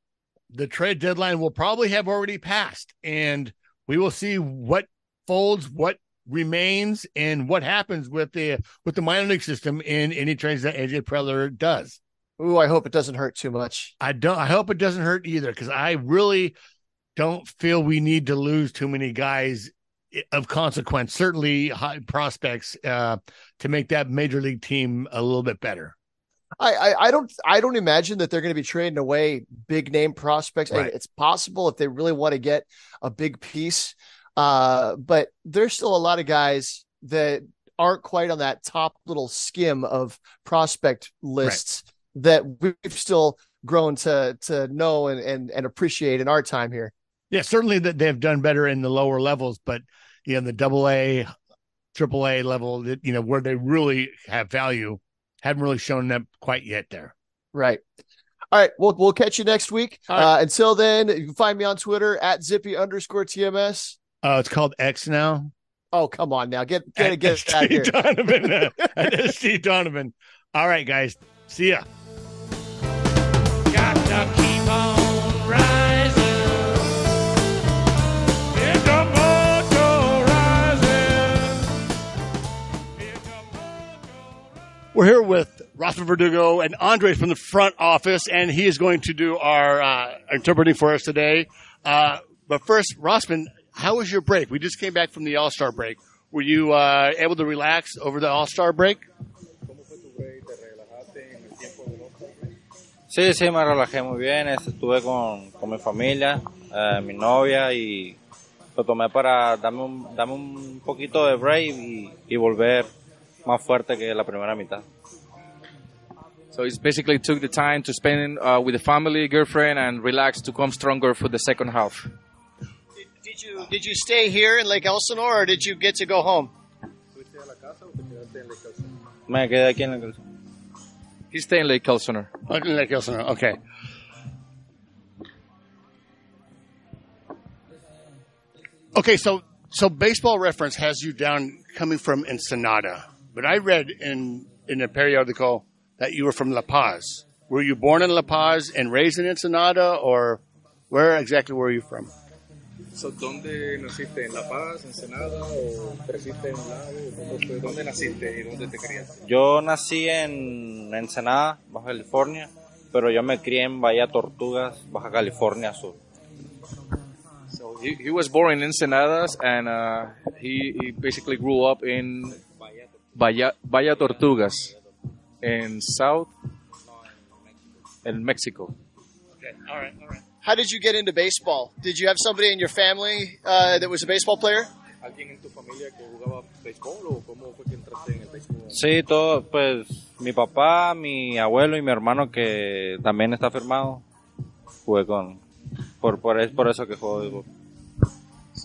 Speaker 3: the trade deadline will probably have already passed, and we will see what folds, what remains and what happens with the with the minor league system in any trades that AJ Preller does.
Speaker 4: Ooh, I hope it doesn't hurt too much.
Speaker 3: I don't. I hope it doesn't hurt either because I really don't feel we need to lose too many guys of consequence. Certainly, high prospects uh, to make that major league team a little bit better.
Speaker 4: I, I, I don't I don't imagine that they're going to be trading away big name prospects.
Speaker 3: Right.
Speaker 4: It's possible if they really want to get a big piece, uh, but there's still a lot of guys that aren't quite on that top little skim of prospect lists that we've still grown to to know and and, and appreciate in our time here.
Speaker 3: Yeah, certainly that they've done better in the lower levels, but you know the double A, triple A level, that you know where they really have value, haven't really shown them quite yet there.
Speaker 4: Right. All right. We'll we'll catch you next week.
Speaker 3: Right.
Speaker 4: Uh, until then, you can find me on Twitter at zippy underscore TMS.
Speaker 3: Uh, it's called X now.
Speaker 4: Oh, come on now. Get get
Speaker 3: At-
Speaker 4: get [LAUGHS]
Speaker 3: at
Speaker 4: out here.
Speaker 3: Steve Donovan. at Steve Donovan. All right, guys. See ya. We're here with Rafa Verdugo and Andre from the front office, and he is going to do our uh, interpreting for us today. Uh, but first, Rosman, how was your break? We just came back from the All Star break. Were you uh, able to relax over the All Star break?
Speaker 1: Sí, sí, me relajé muy bien. Estuve con, con mi familia, eh, mi novia y lo tomé para darme un, darme un poquito de break y, y volver más fuerte que la primera mitad.
Speaker 5: So he's basically took the time to spend uh, with the family, girlfriend, and relax to come stronger for the second half.
Speaker 4: Did, did you did you stay here in Lake Elsinore or did you get to go home?
Speaker 1: Me quedé aquí en el...
Speaker 5: He's staying in Lake Elsinore.
Speaker 3: Okay, Lake Elsinore. Okay. Okay, so so baseball reference has you down coming from Ensenada, but I read in in a periodical that you were from La Paz. Were you born in La Paz and raised in Ensenada, or where exactly were you from?
Speaker 5: So, ¿Dónde naciste? ¿En La Paz, Ensenada o creciste en un lago? ¿Dónde naciste y dónde te criaste?
Speaker 1: Yo nací en Ensenada, Baja California, pero yo me crié en Bahía Tortugas, Baja California Sur.
Speaker 5: So he, he was born in Ensenadas and uh, he, he basically grew up in Bahía, Bahía Tortugas in South in Mexico.
Speaker 3: Okay, all right, all right.
Speaker 4: How did you get into baseball? Did you have somebody in your family uh, that was a baseball player?
Speaker 5: ¿Alguien en tu familia que jugaba béisbol o cómo fue que entraste en el béisbol?
Speaker 1: Sí, todo, pues mi papá, mi abuelo y mi hermano que también está firmado, jugué con, por, por, es por eso que juego béisbol.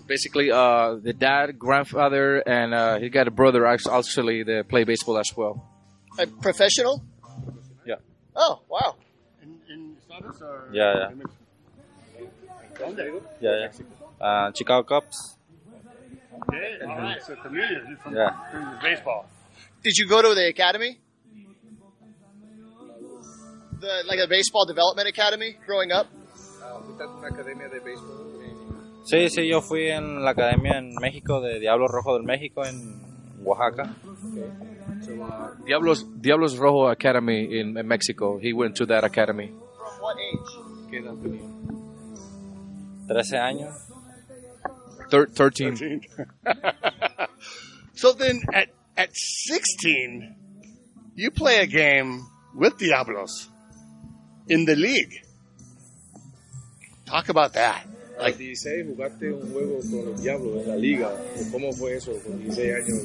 Speaker 5: So basically, uh, the dad, grandfather, and uh, he got a brother actually that play baseball as well.
Speaker 4: A professional?
Speaker 5: Yeah.
Speaker 4: Oh, wow.
Speaker 3: In, in Estados or
Speaker 1: Yeah, yeah.
Speaker 3: ¿Dónde?
Speaker 1: Ya, ya. Ah, Chicago Cubs.
Speaker 3: Okay, all right. So community from,
Speaker 1: Yeah.
Speaker 3: from baseball.
Speaker 4: Did you go to the academy? The like a baseball development academy growing up?
Speaker 5: Uh, ¿Fuiste a una academia de béisbol en
Speaker 1: Sí, sí, yo fui en la academia en México de Diablo Rojo del México en Oaxaca.
Speaker 5: so, uh, Diablos, Diablos Rojo Academy in, in Mexico? He went to that academy.
Speaker 4: From what age?
Speaker 5: ¿Qué edad tenía?
Speaker 1: 13 años.
Speaker 5: Thir- 13. [LAUGHS]
Speaker 3: so then at at 16 you play a game with Diablos in the league. Talk about that.
Speaker 5: A los 16 jugaste un juego con los Diablos en la liga. ¿Cómo fue eso con 16 años?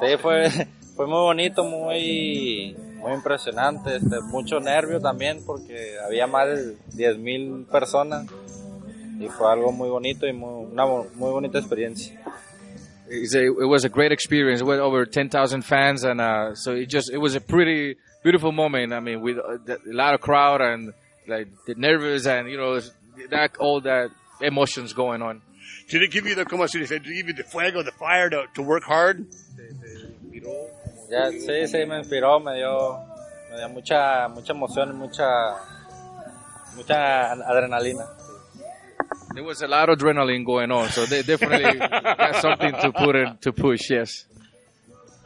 Speaker 1: Sí, fue, [LAUGHS] fue muy bonito, muy, muy impresionante. Este, mucho nervio también porque había más de 10.000 personas y fue algo muy bonito y muy, una muy bonita experiencia.
Speaker 5: It's a, it was a great experience. It went over 10,000 fans, and uh, so it just it was a pretty beautiful moment. I mean, with uh, a lot of crowd and like the nervous and you know that all that emotions going on.
Speaker 3: Did it give you the como se dice? Did it give you the fuego, the fire to, to work hard?
Speaker 1: Ya, sí, sí, me inspiró, me dio, me dio mucha, mucha emoción y mucha, mucha adrenalina.
Speaker 5: There was a lot of adrenaline going on, so they definitely [LAUGHS] got something to put in to push. Yes.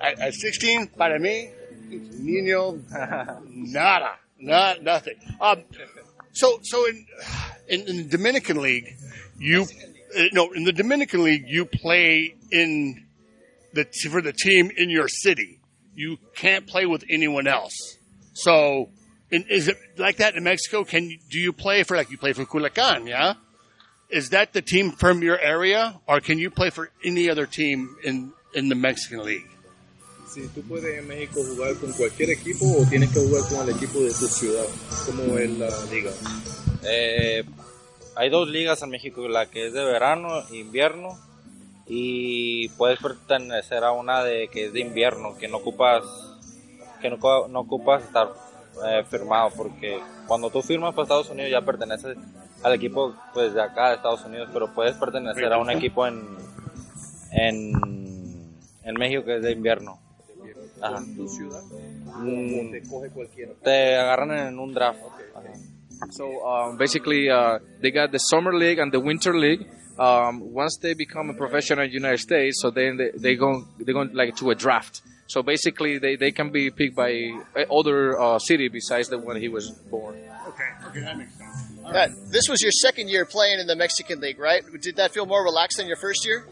Speaker 3: At, at 16, para mí, niño, [LAUGHS] nada, not nothing. Um, so, so in, in in the Dominican League, you uh, no, in the Dominican League, you play in the for the team in your city. You can't play with anyone else. So, in, is it like that in Mexico? Can do you play for like you play for Culiacan? Yeah. Is that the team from your area, or can you play for any other team in in the Mexican League?
Speaker 6: Si tú puedes en México jugar con cualquier equipo o tienes que jugar con el equipo de tu ciudad, como es la liga.
Speaker 1: Eh, hay dos ligas en México, la que es de verano, invierno, y puedes pertenecer a una de que es de invierno, que no ocupas, que no ocupas estar eh, firmado, porque cuando tú firmas para Estados Unidos ya perteneces al equipo pues de acá de Estados Unidos, pero puedes pertenecer a un equipo en en, en México que es de invierno. Ajá.
Speaker 6: ¿Tu ciudad?
Speaker 1: Mm,
Speaker 6: ¿O te coge cualquiera?
Speaker 1: te agarran en un draft. Ajá.
Speaker 5: So um, basically, uh, they got the summer league and the winter league. Um, once they become a professional in the United States, so then they, they go they go like to a draft. So basically, they, they can be picked by other uh, city besides the one he was born.
Speaker 3: Okay, okay, that makes sense.
Speaker 4: Uh, this was your second year playing in the Mexican League, right? Did that feel more relaxed than your first year?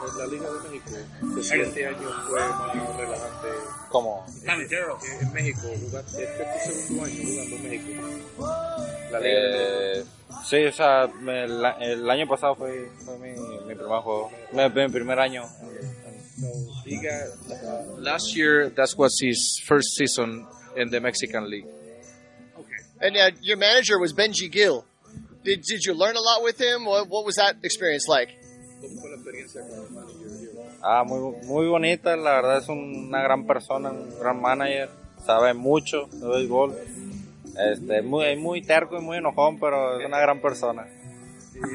Speaker 6: Tu segundo año fue este jugando en la Liga de México. El siguiente año fue más relajante.
Speaker 1: Como
Speaker 6: Eh, En México, jugaste, este es tu segundo año jugando en México. La Liga de
Speaker 1: Eh, sí, o sea, me- la- el año pasado fue, fue mi, mi primer juego, mi, mi primer año.
Speaker 6: So, he uh,
Speaker 5: Last year, that was his first season in the Mexican league. Okay.
Speaker 4: And uh, your manager was Benji Gil. Did, did you learn a lot with him? What, what was that experience like?
Speaker 6: ¿Cómo fue la experiencia con el manager? here?
Speaker 1: Ah, muy, muy bonita, la verdad es una gran persona, un gran manager, sabe mucho de béisbol. Este, muy, muy terco y muy enojón, pero es una gran persona.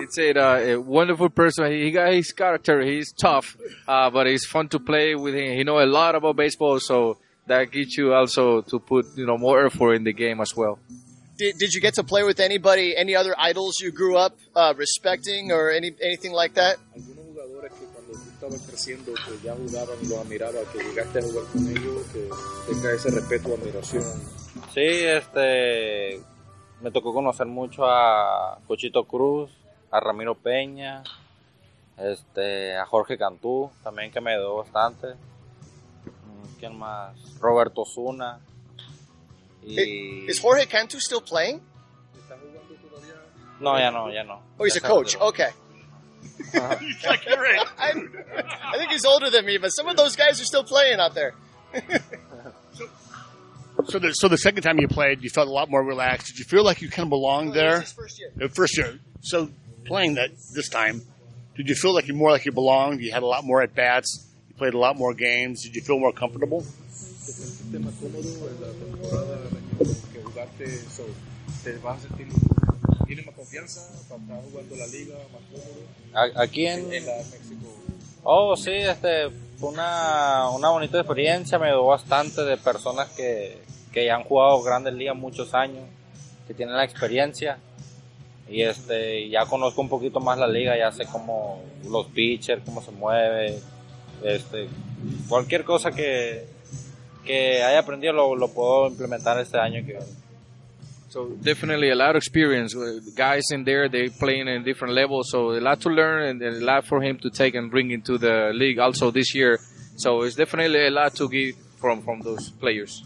Speaker 5: It's a, uh, a wonderful person. He got his character. He's tough, uh, but it's fun to play with him. He know a lot about baseball, so that gets you also to put you know more effort in the game as well.
Speaker 4: Did, did you get to play with anybody, any other idols you grew up uh, respecting or any anything like that?
Speaker 6: Algunos jugadores que cuando tú estabas creciendo, que ya jugaban y los admiraba, que llegaste a jugar con ellos, que tenga ese respeto admiración.
Speaker 1: Sí, este, me tocó conocer mucho a Cochito Cruz, a Ramiro Peña, este, a Jorge Cantú, también que me ayudó bastante. Mm, ¿Quién más? Roberto Zuna. Y...
Speaker 4: Is Jorge Cantu still playing?
Speaker 6: ¿Estás jugando todavía?
Speaker 1: No, ya no, ya no.
Speaker 4: Oh, he's a
Speaker 1: Ya se
Speaker 4: coach.
Speaker 1: retiró.
Speaker 4: Okay.
Speaker 3: He's like your age.
Speaker 4: I, I think he's older than me, but some of those guys are still playing out there. [LAUGHS]
Speaker 3: So the so the second time you played, you felt a lot more relaxed. Did you feel like you kind of belonged there?
Speaker 4: This is his first year.
Speaker 3: The first year. So playing that this time, did you feel like you more like you belonged? You had a lot more at bats. You played a lot more games. Did you feel more comfortable?
Speaker 6: ¿Te sentiste más cómodo en la temporada que jugaste? So, ¿Te vas a sentir, tienes más confianza para estar jugando la liga, más cómodo?
Speaker 1: Aquí en,
Speaker 6: En la México.
Speaker 1: Oh, sí, este, fue una, una bonita experiencia, me ayudó bastante de personas que, que ya han jugado grandes ligas muchos años, que tienen la experiencia. Y este, ya conozco un poquito más la liga, ya sé cómo los pitchers, cómo se mueve, este, cualquier cosa que, que haya aprendido lo, lo puedo implementar este año que viene.
Speaker 5: So definitely a lot of experience. Uh, Guys in there, they playing in different levels, so a lot to learn and a lot for him to take and bring into the league also this year. So it's definitely a lot to get from from those players.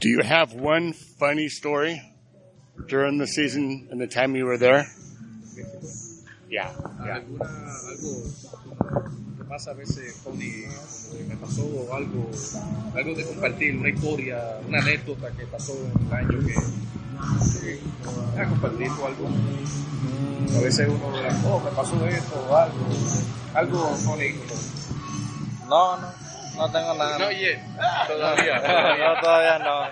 Speaker 3: Do you have one funny story during the season and the time you were there? Yeah. yeah.
Speaker 6: ¿Alguna, algo como que pasa a veces, Tony, me pasó algo, algo de compartir, una historia, una anécdota que pasó en el año que, que compartir o algo? A veces uno dirá, oh, me pasó esto o algo, algo Tony.
Speaker 1: No, no, no tengo nada.
Speaker 6: No, yet. Todavía. [LAUGHS]
Speaker 1: no, todavía no.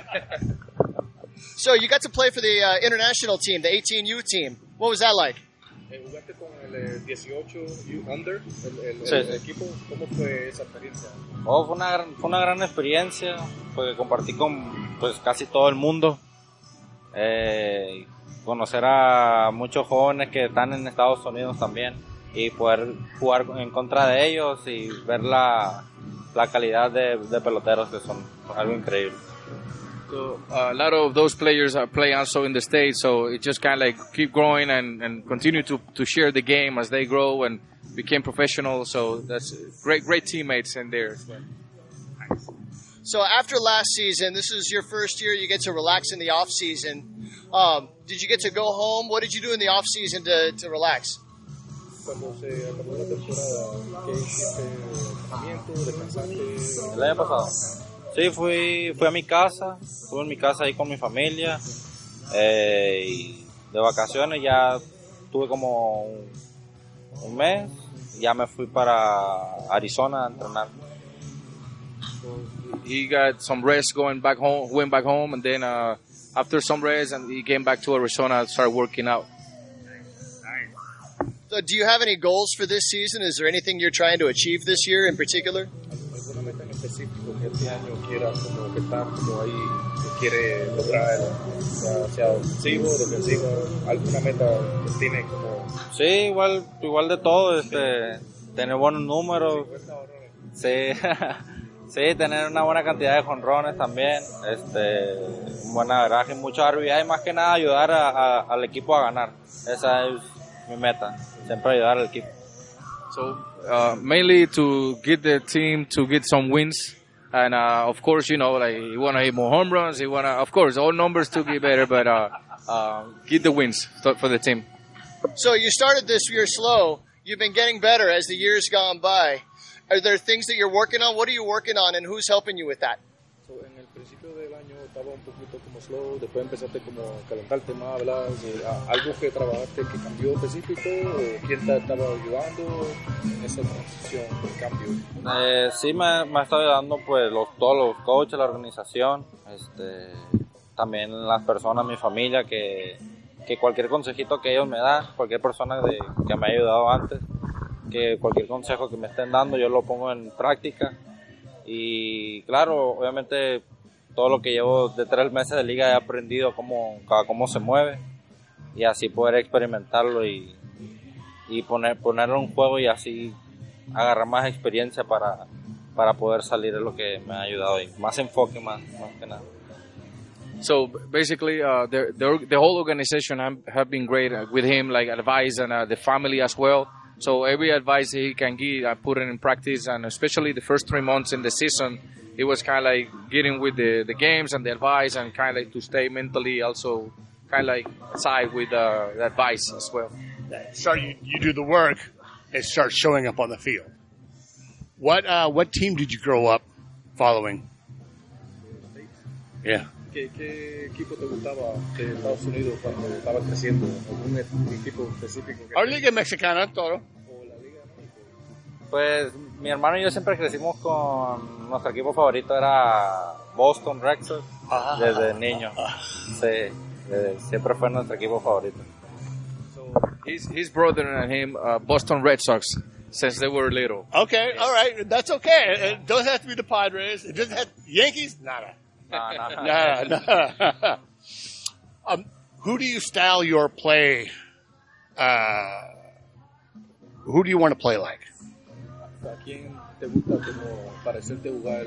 Speaker 4: So you got to play for the uh, international team, the 18U team. What was that like?
Speaker 6: Eh, ¿Jugaste con el eh, 18 U Under, el, el-
Speaker 1: Sí,
Speaker 6: el
Speaker 1: sí.
Speaker 6: equipo? ¿Cómo fue esa experiencia?
Speaker 1: Oh, fue una gran, fue una gran experiencia, porque compartí con pues casi todo el mundo. Eh, conocer a muchos jóvenes que están en Estados Unidos también y poder jugar en contra de ellos y ver la, la calidad de, de peloteros que son algo increíble.
Speaker 5: So uh, a lot of those players are play also in the states, so it just kind of like keep growing and, and continue to, to share the game as they grow and became professional. So that's great, great teammates in there. as.
Speaker 4: So after last season, this is your first year. You get to relax in the off season. Um, did you get to go home? What did you do in the off season to, to relax?
Speaker 6: Cuando se acabó la temporada, ¿qué hiciste? ¿Entrenamiento? ¿Descansaste?
Speaker 1: El año pasado. Sí, fui, fui a mi casa, estuve en mi casa ahí con mi familia eh, y de vacaciones ya tuve como un, un mes, ya me fui para Arizona a entrenar.
Speaker 5: He got some rest going back home, went back home, and then uh, after some rest, and he came back to Arizona and started working out.
Speaker 4: So do you have any goals for this season? Is there anything you're trying to achieve this year in particular?
Speaker 6: ¿Alguna meta en específico que este año quieras como que estar como ahí, que quiere lograr, sea, ofensivo, defensivo, alguna meta que tiene como
Speaker 1: Sí, igual, igual de todo, este, tener buenos números, sí, [LAUGHS] sí, tener una buena cantidad de jonrones también, este, un buen averaje, mucho RBI y más que nada ayudar al equipo a ganar. Esa es mi meta, siempre ayudar al equipo.
Speaker 5: So uh, mainly to get the team to get some wins, and uh, of course, you know, like you want to hit more home runs. You want to, of course, all numbers to be better, but uh, uh, get the wins for the team.
Speaker 4: So you started this year slow. You've been getting better as the years gone by. Are there things that you're working on? What are you working on, and who's helping you with that?
Speaker 6: So, estaba un poquito como slow, después empezaste como a calentarte más, hablar de ah, algo que trabajaste que cambió específico, o quién te estaba ayudando en esa transición, el cambio.
Speaker 1: Eh, sí me, me ha estado ayudando pues los, todos los coaches, la organización, este, también las personas, mi familia, que, que cualquier consejito que ellos me dan, cualquier persona de- que me ha ayudado antes, que cualquier consejo que me estén dando yo lo pongo en práctica y claro, obviamente todo lo que llevo de tres meses de liga he aprendido cómo, cómo se mueve y así poder experimentarlo y, y poner, ponerlo en juego y así agarrar más experiencia para, para poder salir de lo que me ha ayudado y más enfoque más, más que nada.
Speaker 5: So basically, uh, the, the the whole organization have, have been great uh, with him, like advice and uh, the family as well. So every advice he can give, I put it in practice, and especially the first three months in the season, it was kind of like getting with the, the games and the advice, and kind of like to stay mentally also kind of like side with uh, the advice as well.
Speaker 3: So you, you do the work, it starts showing up on the field. What uh, what team did you grow up following? Yeah.
Speaker 6: ¿Qué, ¿Qué equipo te gustaba de Estados Unidos cuando estabas creciendo? ¿Algún equipo específico? Que
Speaker 3: Our Liga Mexicana, todo.
Speaker 1: Pues mi hermano y yo siempre crecimos con nuestro equipo favorito era Boston Red Sox desde niño. Sí, desde- siempre fue nuestro equipo favorito.
Speaker 5: So his his brother and him, uh, Boston Red Sox, since they were little.
Speaker 3: Okay, all right, that's okay. It doesn't have to be the Padres. It doesn't have Yankees. Nada.
Speaker 1: No, no, no.
Speaker 3: Nada. nada. [LAUGHS] um, who do you style your play? Uh, who do you want to play like?
Speaker 6: ¿A quién te gusta como parecerte jugar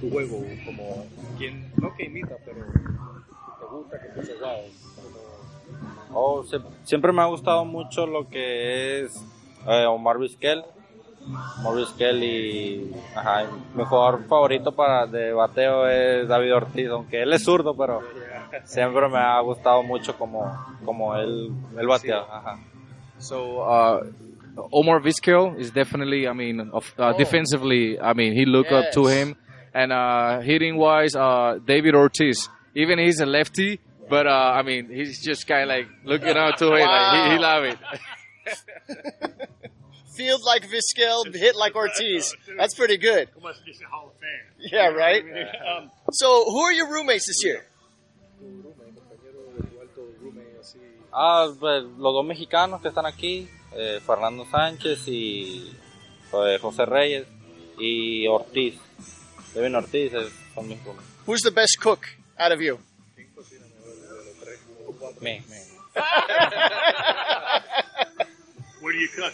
Speaker 6: tu juego? Como quién, no que imita, pero te gusta que te wow. Como,
Speaker 1: Oh, sie- siempre me ha gustado mucho lo que es eh, Omar Vizquel. Omar Vizquel y ajá, mi jugador favorito para de bateo es David Ortiz, aunque él es zurdo, pero siempre me ha gustado mucho como, como él, él batea. Ajá.
Speaker 5: So uh, Omar Vizquel is definitely, I mean, of, uh,
Speaker 4: Oh.
Speaker 5: defensively, I mean, he look up to him, and uh, hitting wise, uh, David Ortiz. Even he's a lefty, but uh, I mean, he's just kind of like looking up to it. Like, he, he love it. [LAUGHS]
Speaker 4: Field like Vizquel, hit like Ortiz. That's pretty good.
Speaker 3: Hall of Fame.
Speaker 4: Yeah, right. Um, so, who are your roommates this year?
Speaker 6: tu roommate, compañero de tu alto roommate, así.
Speaker 1: Ah, pues, los dos mexicanos que están aquí, eh, Fernando Sánchez y eh, José Reyes y Ortiz. Devin Ortiz es- son mis roomies.
Speaker 4: Who's the best cook out of you?
Speaker 1: Me, me.
Speaker 3: What do you cook?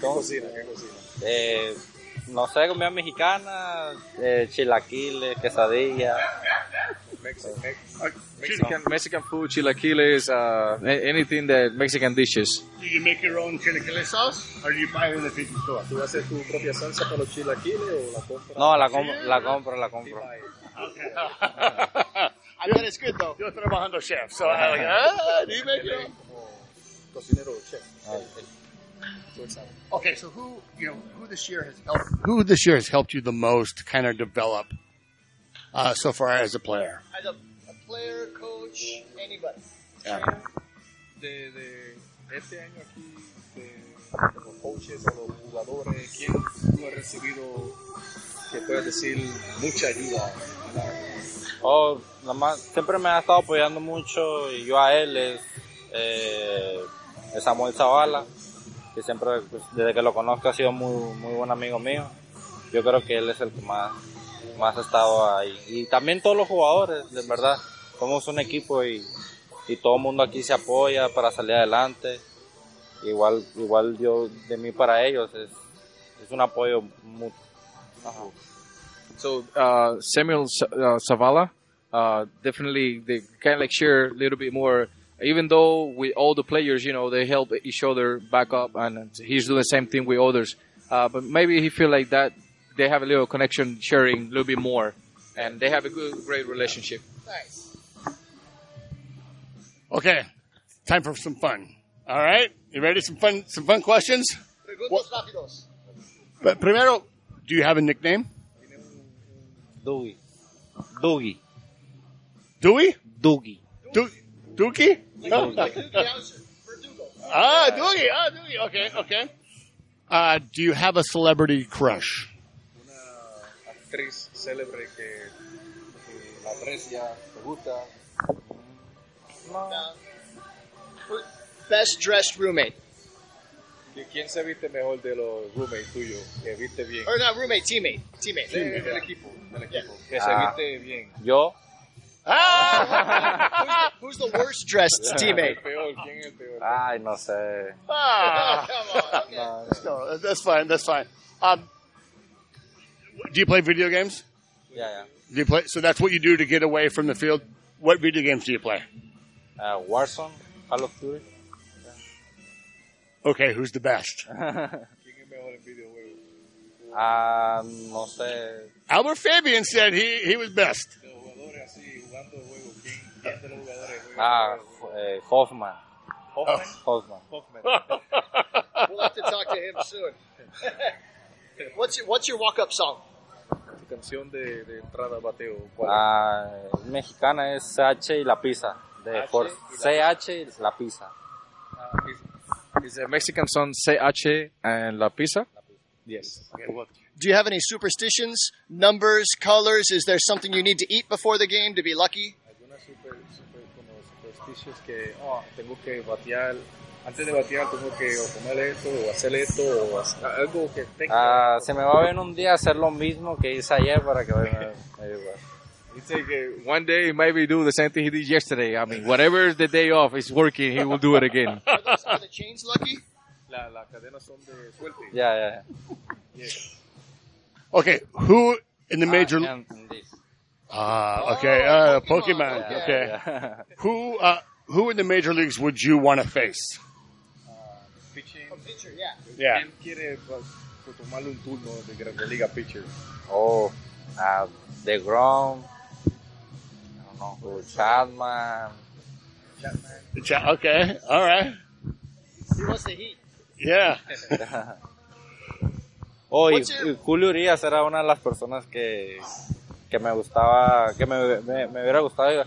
Speaker 6: Cocina, ¿qué cocina?
Speaker 1: Eh, no sé, comida mexicana, eh, chilaquiles, quesadillas.
Speaker 6: Mexican,
Speaker 5: Mexican, Mexican food, chilaquiles, uh, a- anything that Mexican dishes.
Speaker 3: Do you make your own chilaquile sauce, or do you buy it in the pizza store?
Speaker 6: ¿Tú haces tu propia salsa para los chilaquiles o la compras?
Speaker 1: No, la, com la compro, la compro.
Speaker 4: I bet it's good though.
Speaker 3: Yo trabajando chef, so I'm like, ah, do you make your own?
Speaker 6: Cocinero, chef. Tú él sabe.
Speaker 3: Okay, so who you know who this year has helped? Who this year has helped you the most to kind of develop uh, so far as a player?
Speaker 4: As a, a player, coach, anybody.
Speaker 6: De, de este año aquí, de los coaches o los jugadores, ¿quién tú has recibido que puedes decir mucha ayuda?
Speaker 1: Oh, nada más, siempre me ha estado apoyando mucho y yo a él es, eh, es Samuel Zavala, que siempre, pues, desde que lo conozco ha sido muy, muy buen amigo mío. Yo creo que él es el que más, más ha estado ahí. Y también todos los jugadores, de verdad. Somos un equipo y, y todo el mundo aquí se apoya para salir adelante. Igual, igual yo de mí para ellos es, es un apoyo mutuo. Ajá.
Speaker 5: So uh, Samuel Sa- uh, Zavala, uh, definitely they kind of like share a little bit more. Even though with all the players, you know, they help each other back up, and he's doing the same thing with others. Uh, but maybe he feel like that they have a little connection, sharing a little bit more, and they have a good, great relationship.
Speaker 4: Nice.
Speaker 3: Okay, time for some fun. All right, you ready? Some fun, some fun questions.
Speaker 4: Preguntas rápidos.
Speaker 3: But primero, do you have a nickname?
Speaker 1: Dougie. Dougie.
Speaker 3: Dewey?
Speaker 1: Dougie.
Speaker 3: Du-
Speaker 4: Doogie Howser.
Speaker 3: Ah, Doogie. Ah, Doogie. Okay, okay. Uh, do you have a celebrity crush?
Speaker 6: Una actriz célebre que, que la aprecia, te gusta.
Speaker 4: No. Who- Best dressed roommate.
Speaker 6: ¿Qui- ¿Quién se viste mejor de los roommates tuyos? Que viste bien.
Speaker 4: Or not roommate, teammate. Teammate.
Speaker 6: De- del equipo, del equipo. Que
Speaker 1: Ah.
Speaker 6: se viste bien.
Speaker 1: Yo,
Speaker 3: Ah! [LAUGHS]
Speaker 4: Who's the worst dressed [LAUGHS] teammate?
Speaker 6: El peor, ¿quién es el peor?
Speaker 1: ay, no sé.
Speaker 3: ah.
Speaker 4: Come on. [LAUGHS] Okay.
Speaker 1: No,
Speaker 3: No, that's fine. That's fine. Um, do you play video games?
Speaker 1: Yeah, ya.
Speaker 3: Do you play? So that's what you do to get away from the field. What video games do you play?
Speaker 1: Uh, Warzone, Call of Duty.
Speaker 3: Okay, who's the best?
Speaker 6: ¿Quién es mejor en videojuegos?
Speaker 1: Ah, no sé.
Speaker 3: Albert Fabian said he he was best.
Speaker 6: De los jugadores así, jugando juegos, ¿quién, quién de los jugadores juega
Speaker 1: Ah,
Speaker 6: mejor?
Speaker 1: eh, Hoffman.
Speaker 6: Hoffman.
Speaker 1: Hoffman.
Speaker 6: Hoffman.
Speaker 4: We'll have to talk to him soon. [LAUGHS] what's your, what's your walk up song?
Speaker 6: Tu canción de, de entrada bateo, ¿cuál?
Speaker 1: Ah, mexicana es CH y la pizza. De
Speaker 6: H
Speaker 1: For-
Speaker 6: y la-
Speaker 1: CH y la pizza.
Speaker 6: Ah, es-
Speaker 5: Is a Mexican song CH and La Pizza?
Speaker 6: Yes.
Speaker 4: Do you have any superstitions, numbers, colors? Is there something you need to eat before the game to be lucky?
Speaker 6: Algunas super, super, como supersticios que, oh, tengo que batear, antes de batear tengo que o comer esto, o hacer esto, o hacer algo que tenga.
Speaker 1: Ah, se me va bien un día hacer lo mismo que hice ayer para que me, me.
Speaker 5: He take it one day, maybe do the same thing he did yesterday. I mean, whatever is the day off is working, he will do it again. [LAUGHS]
Speaker 4: Are, those, are the chains lucky?
Speaker 6: La, las cadenas son de suerte.
Speaker 1: Ya, ya.
Speaker 6: Yes.
Speaker 3: Okay, who in the major?
Speaker 1: Ah, and- and this.
Speaker 3: Ah, okay, uh,
Speaker 4: Pokemon,
Speaker 3: Pokemon.
Speaker 4: okay.
Speaker 3: Okay,
Speaker 1: Yeah.
Speaker 3: who uh, who in the major leagues would you want to face?
Speaker 4: Pitcher, yeah.
Speaker 3: Yeah.
Speaker 6: ¿Quién quiere pues, pues, tomarle un turno de Grande Liga Pitcher?
Speaker 1: Oh, uh, the Grom. I don't know who, Chapman.
Speaker 3: Cha- Okay, all right.
Speaker 4: He wants the heat.
Speaker 3: Yeah. [LAUGHS]
Speaker 1: Oh, y, y Julio Urias era una de las personas que, que me gustaba, que me, me, me hubiera gustado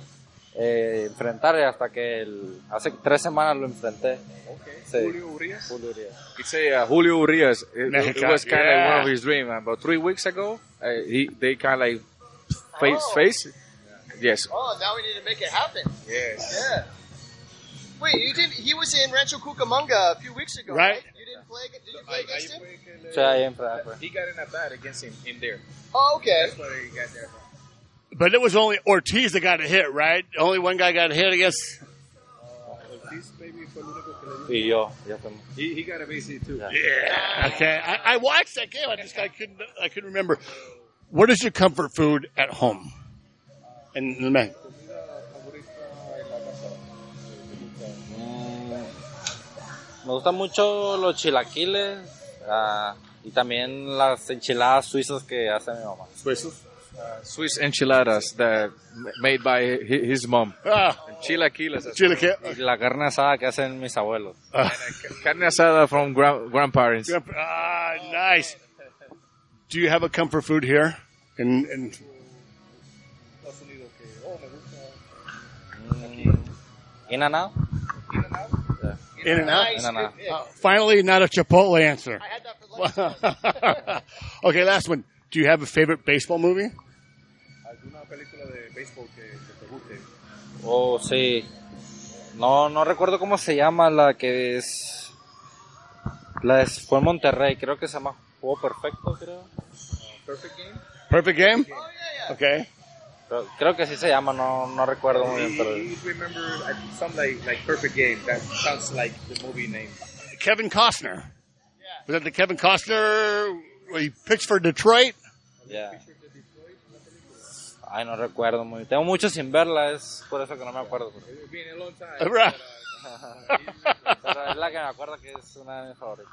Speaker 1: eh, enfrentar hasta que el- hace tres semanas lo enfrenté.
Speaker 6: Okay.
Speaker 1: Sí.
Speaker 6: Julio Urias.
Speaker 1: Julio Urias.
Speaker 5: It's a uh, Julio Urias. It, it
Speaker 3: Mexican,
Speaker 5: was kind of
Speaker 3: yeah.
Speaker 5: one of his dreams. About three weeks ago, uh, he they kind of like face
Speaker 4: Oh.
Speaker 5: face. Yes.
Speaker 4: Oh, now we need to make it happen.
Speaker 6: Yes.
Speaker 4: Yeah. Wait, you didn't? He was in Rancho Cucamonga a few weeks ago,
Speaker 3: Right.
Speaker 4: right? You didn't play? Did you play
Speaker 6: ahí
Speaker 4: against him?
Speaker 6: le-
Speaker 1: Sí, ahí enfrenté.
Speaker 6: He got in a bat against him in there.
Speaker 4: Oh, okay.
Speaker 6: That's why he got there.
Speaker 3: But it was only Ortiz that got a hit, right? Only one guy got a hit I
Speaker 6: guess. maybe, fue el único que le dio.
Speaker 1: Y yo, ya fuimos.
Speaker 6: He, he got a base too.
Speaker 1: Yeah.
Speaker 3: Yeah. Okay. I, I watched that game. I just I couldn't I couldn't remember. What is your comfort food at home? And the man.
Speaker 6: Comida favorita en la casa.
Speaker 1: Mm, me gustan mucho los chilaquiles ah, y también las enchiladas suizas que hace mi mamá.
Speaker 3: Suizos.
Speaker 5: Uh, Swiss enchiladas that made by his mom.
Speaker 3: Ah,
Speaker 5: Chilaquiles.
Speaker 3: chile que.
Speaker 1: La carne asada que hacen mis abuelos.
Speaker 5: Carne asada from gra- grandparents.
Speaker 3: Ah, nice. Do you have a comfort food here? In, in
Speaker 6: Estados Unidos que, oh, me gusta.
Speaker 1: Mm, In and out?
Speaker 3: In and Out?
Speaker 1: In and out.
Speaker 3: Uh, finally, not a Chipotle answer. [LAUGHS] okay, last one. Do you have a favorite baseball movie?
Speaker 6: ¿Alguna película de béisbol que, que te guste?
Speaker 1: Oh, sí. No, no recuerdo cómo se llama la que es. La es, fue en Monterrey, creo que se llama Juego Perfecto, creo.
Speaker 6: Perfect Game?
Speaker 3: Perfect Game? Okay.
Speaker 1: Creo, creo que sí se llama, no, no recuerdo muy bien, pero.
Speaker 6: He, he remember I think some like, like Perfect Game. That sounds like the movie name.
Speaker 3: Kevin Costner. Was that the Kevin Costner he pitched for Detroit?
Speaker 1: Ya. Ay, no recuerdo muy Tengo mucho sin verla, es por eso que no me acuerdo. pero-
Speaker 6: It's been a long time.
Speaker 1: Es la que me acuerdo que es una de mis favoritas.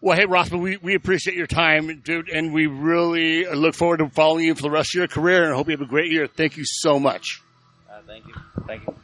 Speaker 3: Well, hey, Rosman, we, we appreciate your time, dude, and we really look forward to following you for the rest of your career and hope you have a great year. Thank you so much.
Speaker 1: Ah, thank you. Thank you.